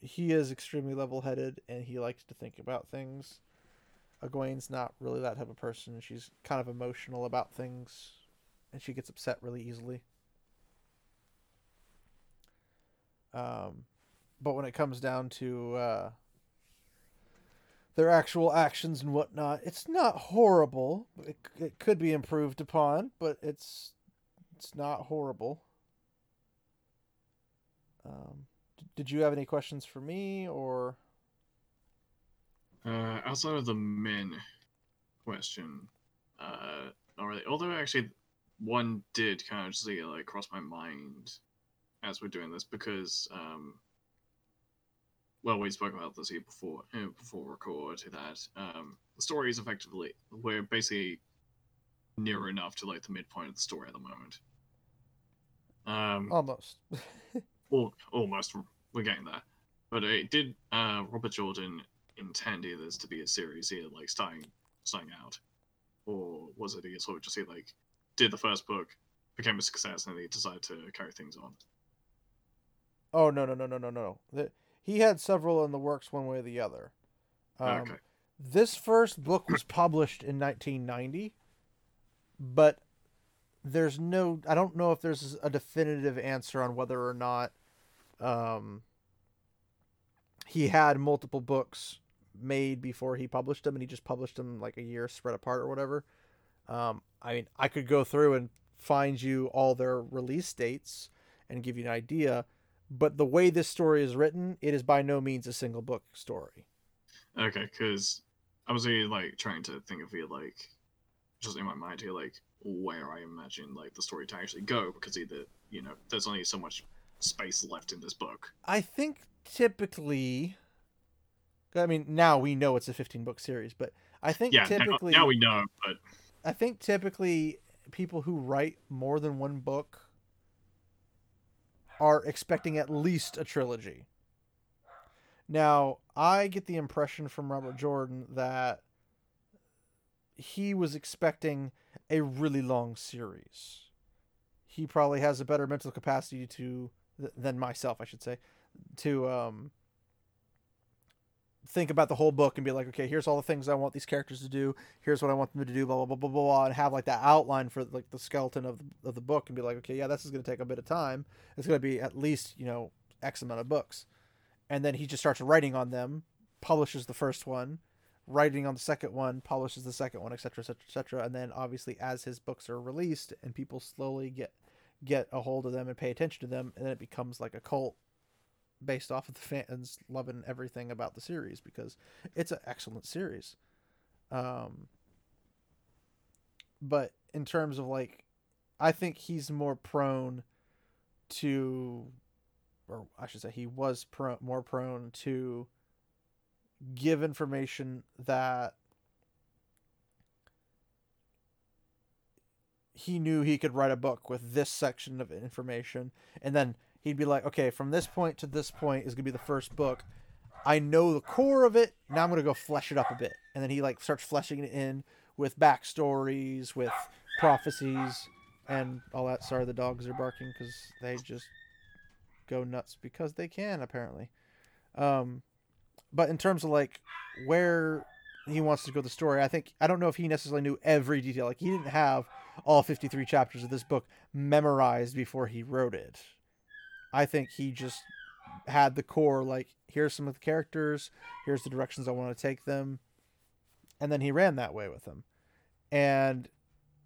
he is extremely level headed and he likes to think about things. Egwene's not really that type of person. She's kind of emotional about things and she gets upset really easily. Um, but when it comes down to uh, their actual actions and whatnot, it's not horrible. It, it could be improved upon, but it's it's not horrible. Um, did you have any questions for me or? Uh, outside of the Min question, uh, not really. Although actually, one did kind of just like cross my mind as we're doing this because um, well, we spoke about this here before uh, before record that um, the story is effectively we're basically near enough to like the midpoint of the story at the moment. Um, Almost. al- almost we're getting there, but it did. Uh, Robert Jordan intend this to be a series here, like starting starting out, or was it he sort of just he like did the first book, became a success, and then he decided to carry things on. Oh no no no no no no. The, he had several in the works, one way or the other. Um, okay. This first book was published in 1990, but there's no. I don't know if there's a definitive answer on whether or not um, he had multiple books made before he published them, and he just published them like a year spread apart or whatever. Um, I mean, I could go through and find you all their release dates and give you an idea, but the way this story is written, it is by no means a single book story. Okay, because I was really like trying to think of it like just in my mind here, like where I imagine like the story to actually go, because either you know there's only so much space left in this book. I think typically, I mean, now we know it's a 15 book series, but I think Yeah, now- typically, now, we know, but I think typically people who write more than one book are expecting at least a trilogy. Now, I get the impression from Robert Jordan that he was expecting a really long series. He probably has a better mental capacity to than myself, I should say, to um think about the whole book and be like, okay, here's all the things I want these characters to do. Here's what I want them to do. Blah blah blah blah blah, and have like that outline for like the skeleton of the, of the book, and be like, okay, yeah, this is going to take a bit of time. It's going to be at least you know X amount of books, and then he just starts writing on them, publishes the first one, writing on the second one, publishes the second one, etc. etc. etc. And then obviously as his books are released and people slowly get get a hold of them and pay attention to them, and then it becomes like a cult based off of the fans loving everything about the series because it's an excellent series. Um, but in terms of like, I think he's more prone to, or I should say, he was pro- more prone to give information that he knew he could write a book with this section of information and then he'd be like okay from this point to this point is to be the first book. I know the core of it. Now i'm to go flesh it up a bit. And then he like starts fleshing it in with backstories with prophecies and all that. Sorry the dogs are barking because they just go nuts because they can apparently. Um but in terms of like where he wants to go the story i think i don't know if he necessarily knew every detail. Like he didn't have all 53 chapters of this book memorized before he wrote it i think he just had the core like here's some of the characters here's the directions i want to take them. And then he ran that way with them. And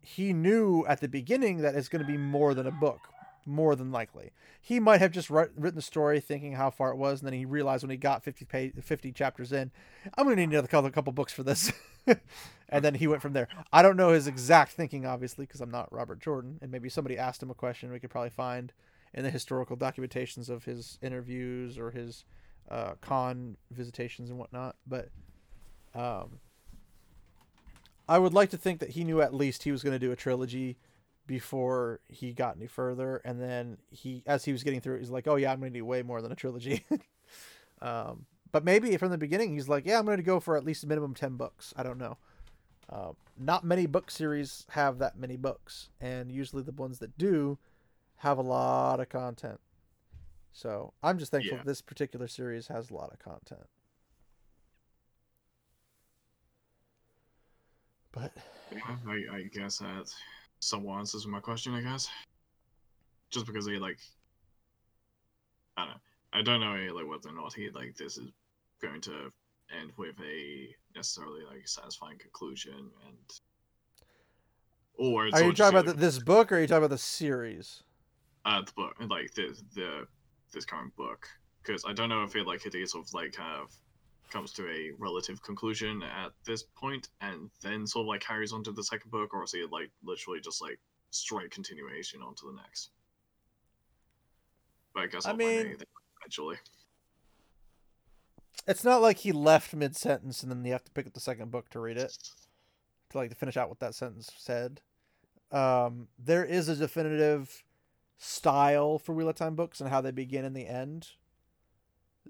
he knew at the beginning that it's going to be more than a book more than likely. He might have just writ- written the story thinking how far it was and then he realized when he got 50 page, 50 chapters in i'm going to need another couple, couple books for this. And then he went from there. I don't know his exact thinking obviously because i'm not robert jordan and maybe somebody asked him a question we could probably find in the historical documentations of his interviews or his uh, con visitations and whatnot but um, i would like to think that he knew at least he was going to do a trilogy before he got any further and then he as he was getting through he's like oh yeah i'm going to do way more than a trilogy. Um, but maybe from the beginning he's like yeah i'm going to go for at least a minimum 10 books i don't know. Uh, not many book series have that many books and usually the ones that do have a lot of content so i'm just thankful Yeah. this particular series has a lot of content but yeah, I, I guess that somewhat answers my question. I guess just because he like I don't know. I don't know like whether or not he like this is going to end with a necessarily like satisfying conclusion and or it's are you talking about the, this book or are you talking about the series uh the book like the the this current book because I don't know if it like it is sort of like kind of comes to a relative conclusion at this point and then sort of like carries on to the second book or is it like literally just like straight continuation onto the next. But I guess I I'll find mean- anything eventually. It's not like he left mid sentence and then you have to pick up the second book to read it to like to finish out what that sentence said. Um, there is a definitive style for Wheel of Time books and how they begin and the end.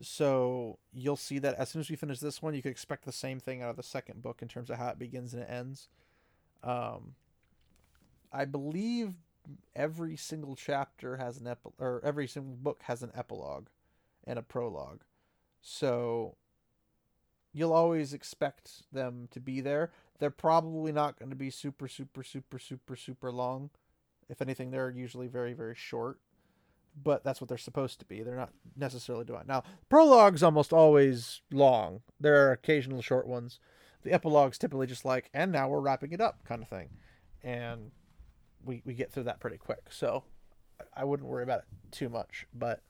So you'll see that as soon as we finish this one, you can expect the same thing out of the second book in terms of how it begins and it ends. Um, I believe every single chapter has an epi- or every single book has an epilogue and a prologue. So you'll always expect them to be there. They're probably not going to be super, super, super, super, super long. If anything, they're usually very, very short. But that's what they're supposed to be. They're not necessarily doing. Now, prologues almost always long. There are occasional short ones. The epilogue's typically just like, and now we're wrapping it up, kind of thing. And we we get through that pretty quick. So I wouldn't worry about it too much. But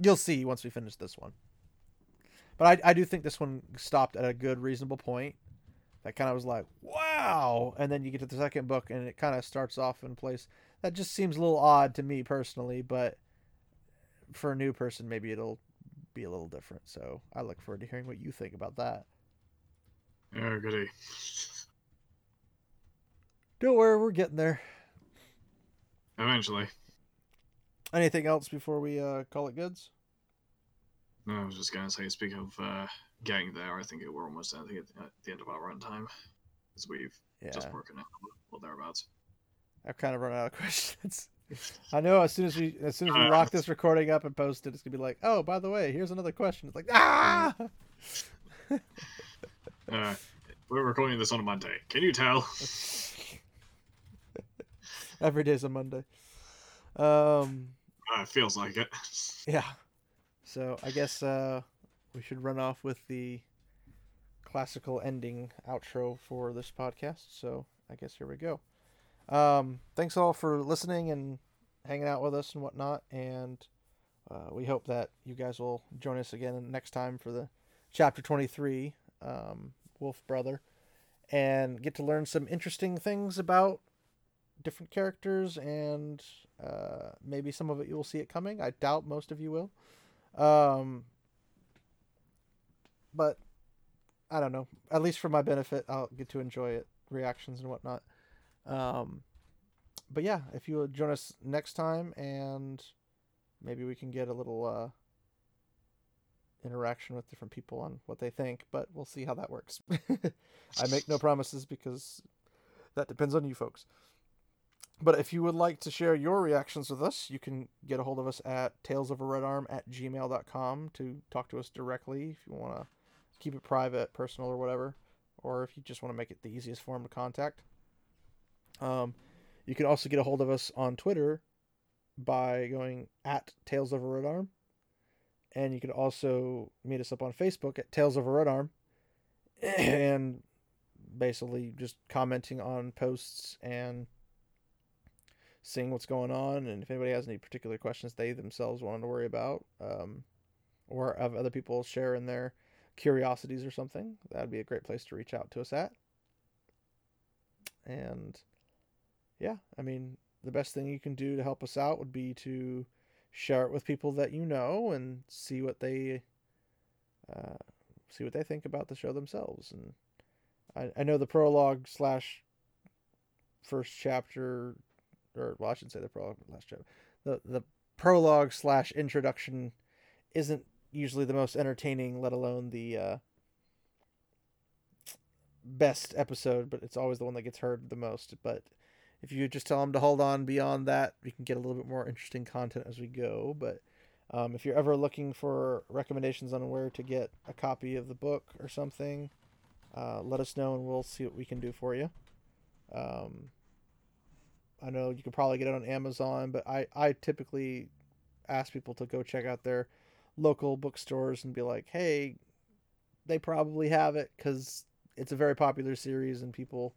you'll see once we finish this one. But I, I do think this one stopped at a good, reasonable point. That kind of was like, wow. And then you get to the second book and it kind of starts off in place. That just seems a little odd to me personally, but for a new person, maybe it'll be a little different. So I look forward to hearing what you think about that. Oh, goody. Don't worry, we're getting there. Eventually. Anything else before we uh, call it goods? No, I was just gonna say, speak of uh, getting there, I think we're almost I think, at the end of our runtime. As we've Yeah, just broken it, well, thereabouts. I've kind of run out of questions. I know as soon as we as soon as we Uh. lock this recording up and post it, it's gonna be like, oh, by the way, here's another question. It's like, ah, Uh, we're recording this on a Monday. Can you tell? every day's a Monday. Um, Uh, it feels like it. yeah. So I guess uh, we should run off with the classical ending outro for this podcast. So I guess here we go. Um, thanks all for listening and hanging out with us and whatnot. And uh, we hope that you guys will join us again next time for the chapter 23, um, Wolfbrother, and get to learn some interesting things about different characters and uh, maybe some of it you will see it coming. I doubt most of you will. Um, but I don't know. At least for my benefit, I'll get to enjoy it, reactions and whatnot. Um, but yeah, if you would join us next time, and maybe we can get a little uh, interaction with different people on what they think. But we'll see how that works. I make no promises because that depends on you folks. But if you would like to share your reactions with us, you can get a hold of us at talesoftheredarm at gmail.com to talk to us directly if you want to keep it private, personal, or whatever, or if you just want to make it the easiest form to contact. Um, you can also get a hold of us on Twitter by going at Tales of a Red Arm. And you can also meet us up on Facebook at Tales of a Red Arm. And basically just commenting on posts and seeing what's going on and if anybody has any particular questions they themselves wanted to worry about um, or have other people sharing their curiosities or something that'd be a great place to reach out to us at and yeah i mean the best thing you can do to help us out would be to share it with people that you know and see what they uh, see what they think about the show themselves and I, I know the prologue slash first chapter or well, I should say the prologue last chapter. The the prologue slash introduction isn't usually the most entertaining, let alone the uh, best episode, but it's always the one that gets heard the most. But if you just tell them to hold on beyond that, we can get a little bit more interesting content as we go. But um, if you're ever looking for recommendations on where to get a copy of the book or something, uh, let us know and we'll see what we can do for you. Um, I know you can probably get it on Amazon, but I, I typically ask people to go check out their local bookstores and be like, hey, they probably have it because it's a very popular series and people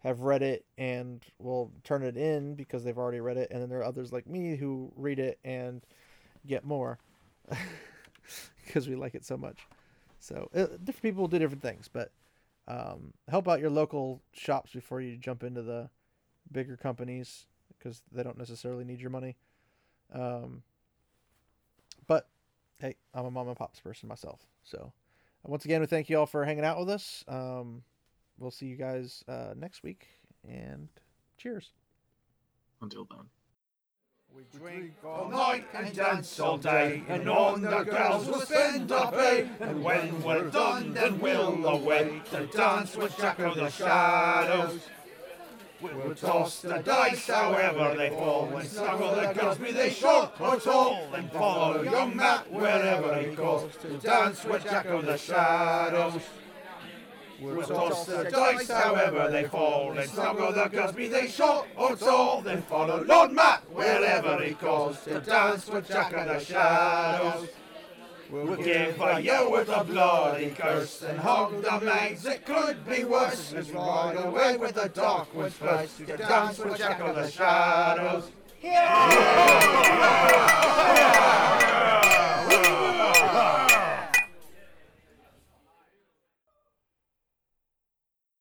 have read it and will turn it in because they've already read it. And then there are others like me who read it and get more because we like it so much. So uh, different people do different things, but um, help out your local shops before you jump into the bigger companies because they don't necessarily need your money. Um, but hey, I'm a mom and pops person myself. So once again, we thank you all for hanging out with us. Um, we'll see you guys uh, next week, and cheers. Until then. We drink all night and dance all day, and on the girls we'll spend our pay. And when we're done, then we'll away to dance with Jack of the Shadows. We'll toss the dice however they fall, and snuggle the girls, be they short or tall, and follow young Mat wherever he goes. to dance with Jack of the Shadows. We'll toss the dice however they fall, and snuggle the girls, be they short or tall, then follow Lord Mat wherever he goes. To dance with Jack of the Shadows. We'll give a yell with a bloody curse and hug the maids. It could be worse as we ride away with the dark woods place to dance with Jack of the Shadows. Yeah!